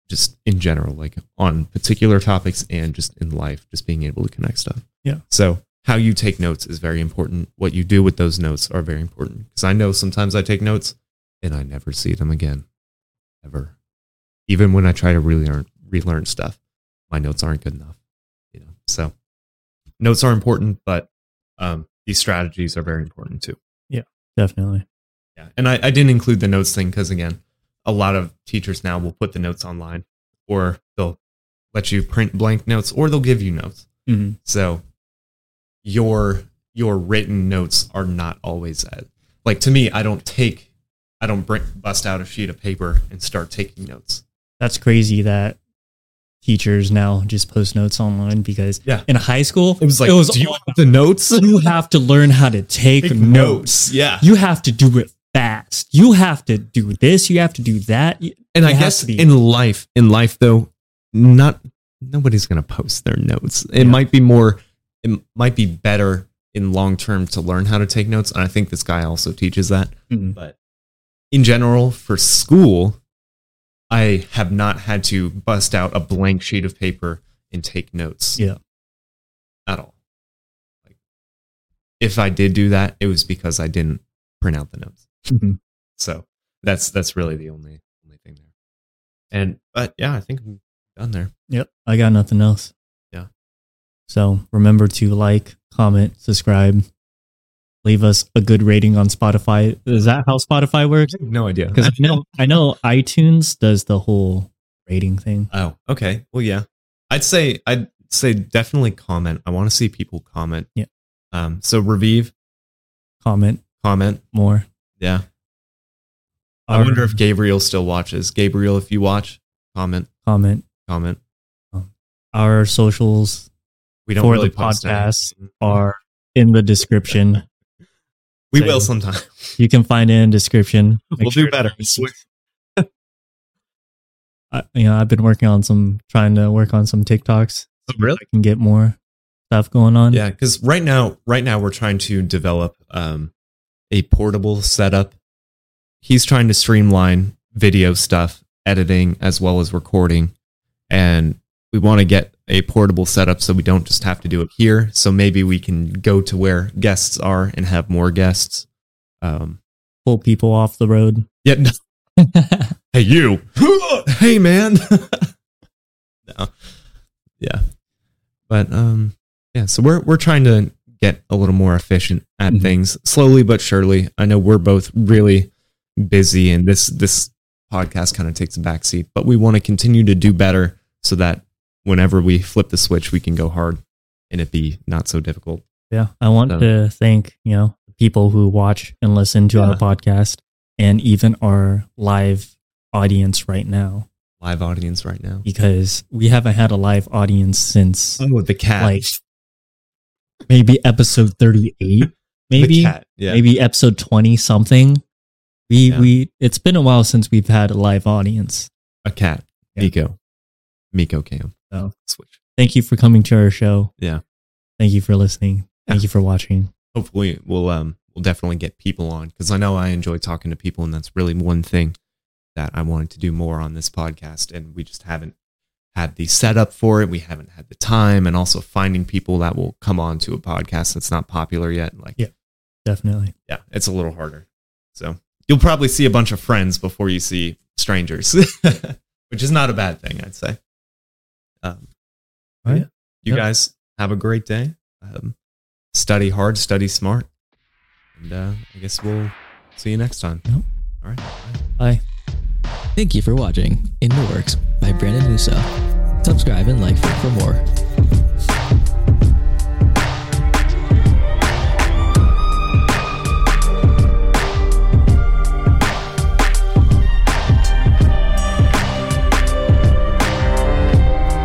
just in general like on particular topics and just in life just being able to connect stuff. Yeah. so how you take notes is very important. What you do with those notes are very important. Because i know sometimes i take notes and i never see them again ever. Even when i try to really learn relearn stuff my notes aren't good enough you know so notes are important but um, these strategies are very important too Yeah, Definitely. yeah and i, I didn't include the notes thing because again a lot of teachers now will put the notes online or they'll let you print blank notes or they'll give you notes Mhm. so your your written notes are not always at like to me i don't take i don't bring, bust out a sheet of paper and start taking notes That's crazy that teachers now just post notes online because Yeah. in high school it was like it was do you want the notes you have to learn how to take, Take notes. yeah You have to do it fast. You have to do this. You have to do that. And it i guess in life in life though not nobody's gonna post their notes it Yeah. might be more it might be better in long term to learn how to take notes and i think this guy also teaches that Mhm. but in general for school i have not had to bust out a blank sheet of paper and take notes Yeah. at all like if i did do that it was because i didn't print out the notes Mhm. so that's that's really the only only thing there and but yeah i think i'm done there Yep. I got nothing else. Yeah. So remember to like, comment, subscribe, leave us a good rating on Spotify. Is that how Spotify works? No idea. Because I know I know iTunes does the whole rating thing. Oh, okay. Well, yeah. I'd say I'd say definitely comment. I want to see people comment. Yeah. Um. So Revive, Comment comment. more. Yeah. I wonder if Gabriel still watches. Gabriel, if you watch, comment, comment comment. our socials We don't For really the podcast anything. are in the description. We so- will sometime. You can find it in description. We'll sure do better. I, you know, I've been working on some, trying to work on some TikToks. Oh, really? I can get more stuff going on. Yeah, because right now, right now we're trying to develop um, a portable setup. He's trying to streamline video stuff, editing as well as recording, and we want to get a portable setup so we don't just have to do it here. So maybe we can go to where guests are and have more guests. Um, Pull people off the road. yeah. no- hey, you. hey, man. no. Yeah. But um, yeah. So we're we're trying to get a little more efficient at Mhm. things slowly but surely. I know we're both really busy, and this this podcast kind of takes a backseat, but we want to continue to do better so that whenever we flip the switch, we can go hard and it be not so difficult. Yeah. I want So- to thank, you know, the people who watch and listen to Yeah. our podcast and even our live audience right now Live audience right now. because we haven't had a live audience since Oh, the cat. like maybe episode 38, maybe. Yeah. maybe episode 20 something. We Yeah. we it's been a while since we've had a live audience. a cat. Yeah. Miko. Miko cam. So Switch. thank you for coming to our show. Yeah. Thank you for listening. Thank you for watching. hopefully we'll um we'll definitely get people on because I know I enjoy talking to people and that's really one thing that I wanted to do more on this podcast and we just haven't had the setup for it. We haven't had the time and also finding people that will come on to a podcast that's not popular yet. Like Yeah. Definitely. yeah, it's a little harder. So you'll probably see a bunch of friends before you see strangers, which is not a bad thing, I'd say. Um, All right. yeah. You Yep. guys have a great day. Um, study hard, study smart. And uh, I guess we'll see you next time. Yep. All right. Bye. Bye. Thank you for watching In the Works by Brandon Musa. Subscribe and like for more.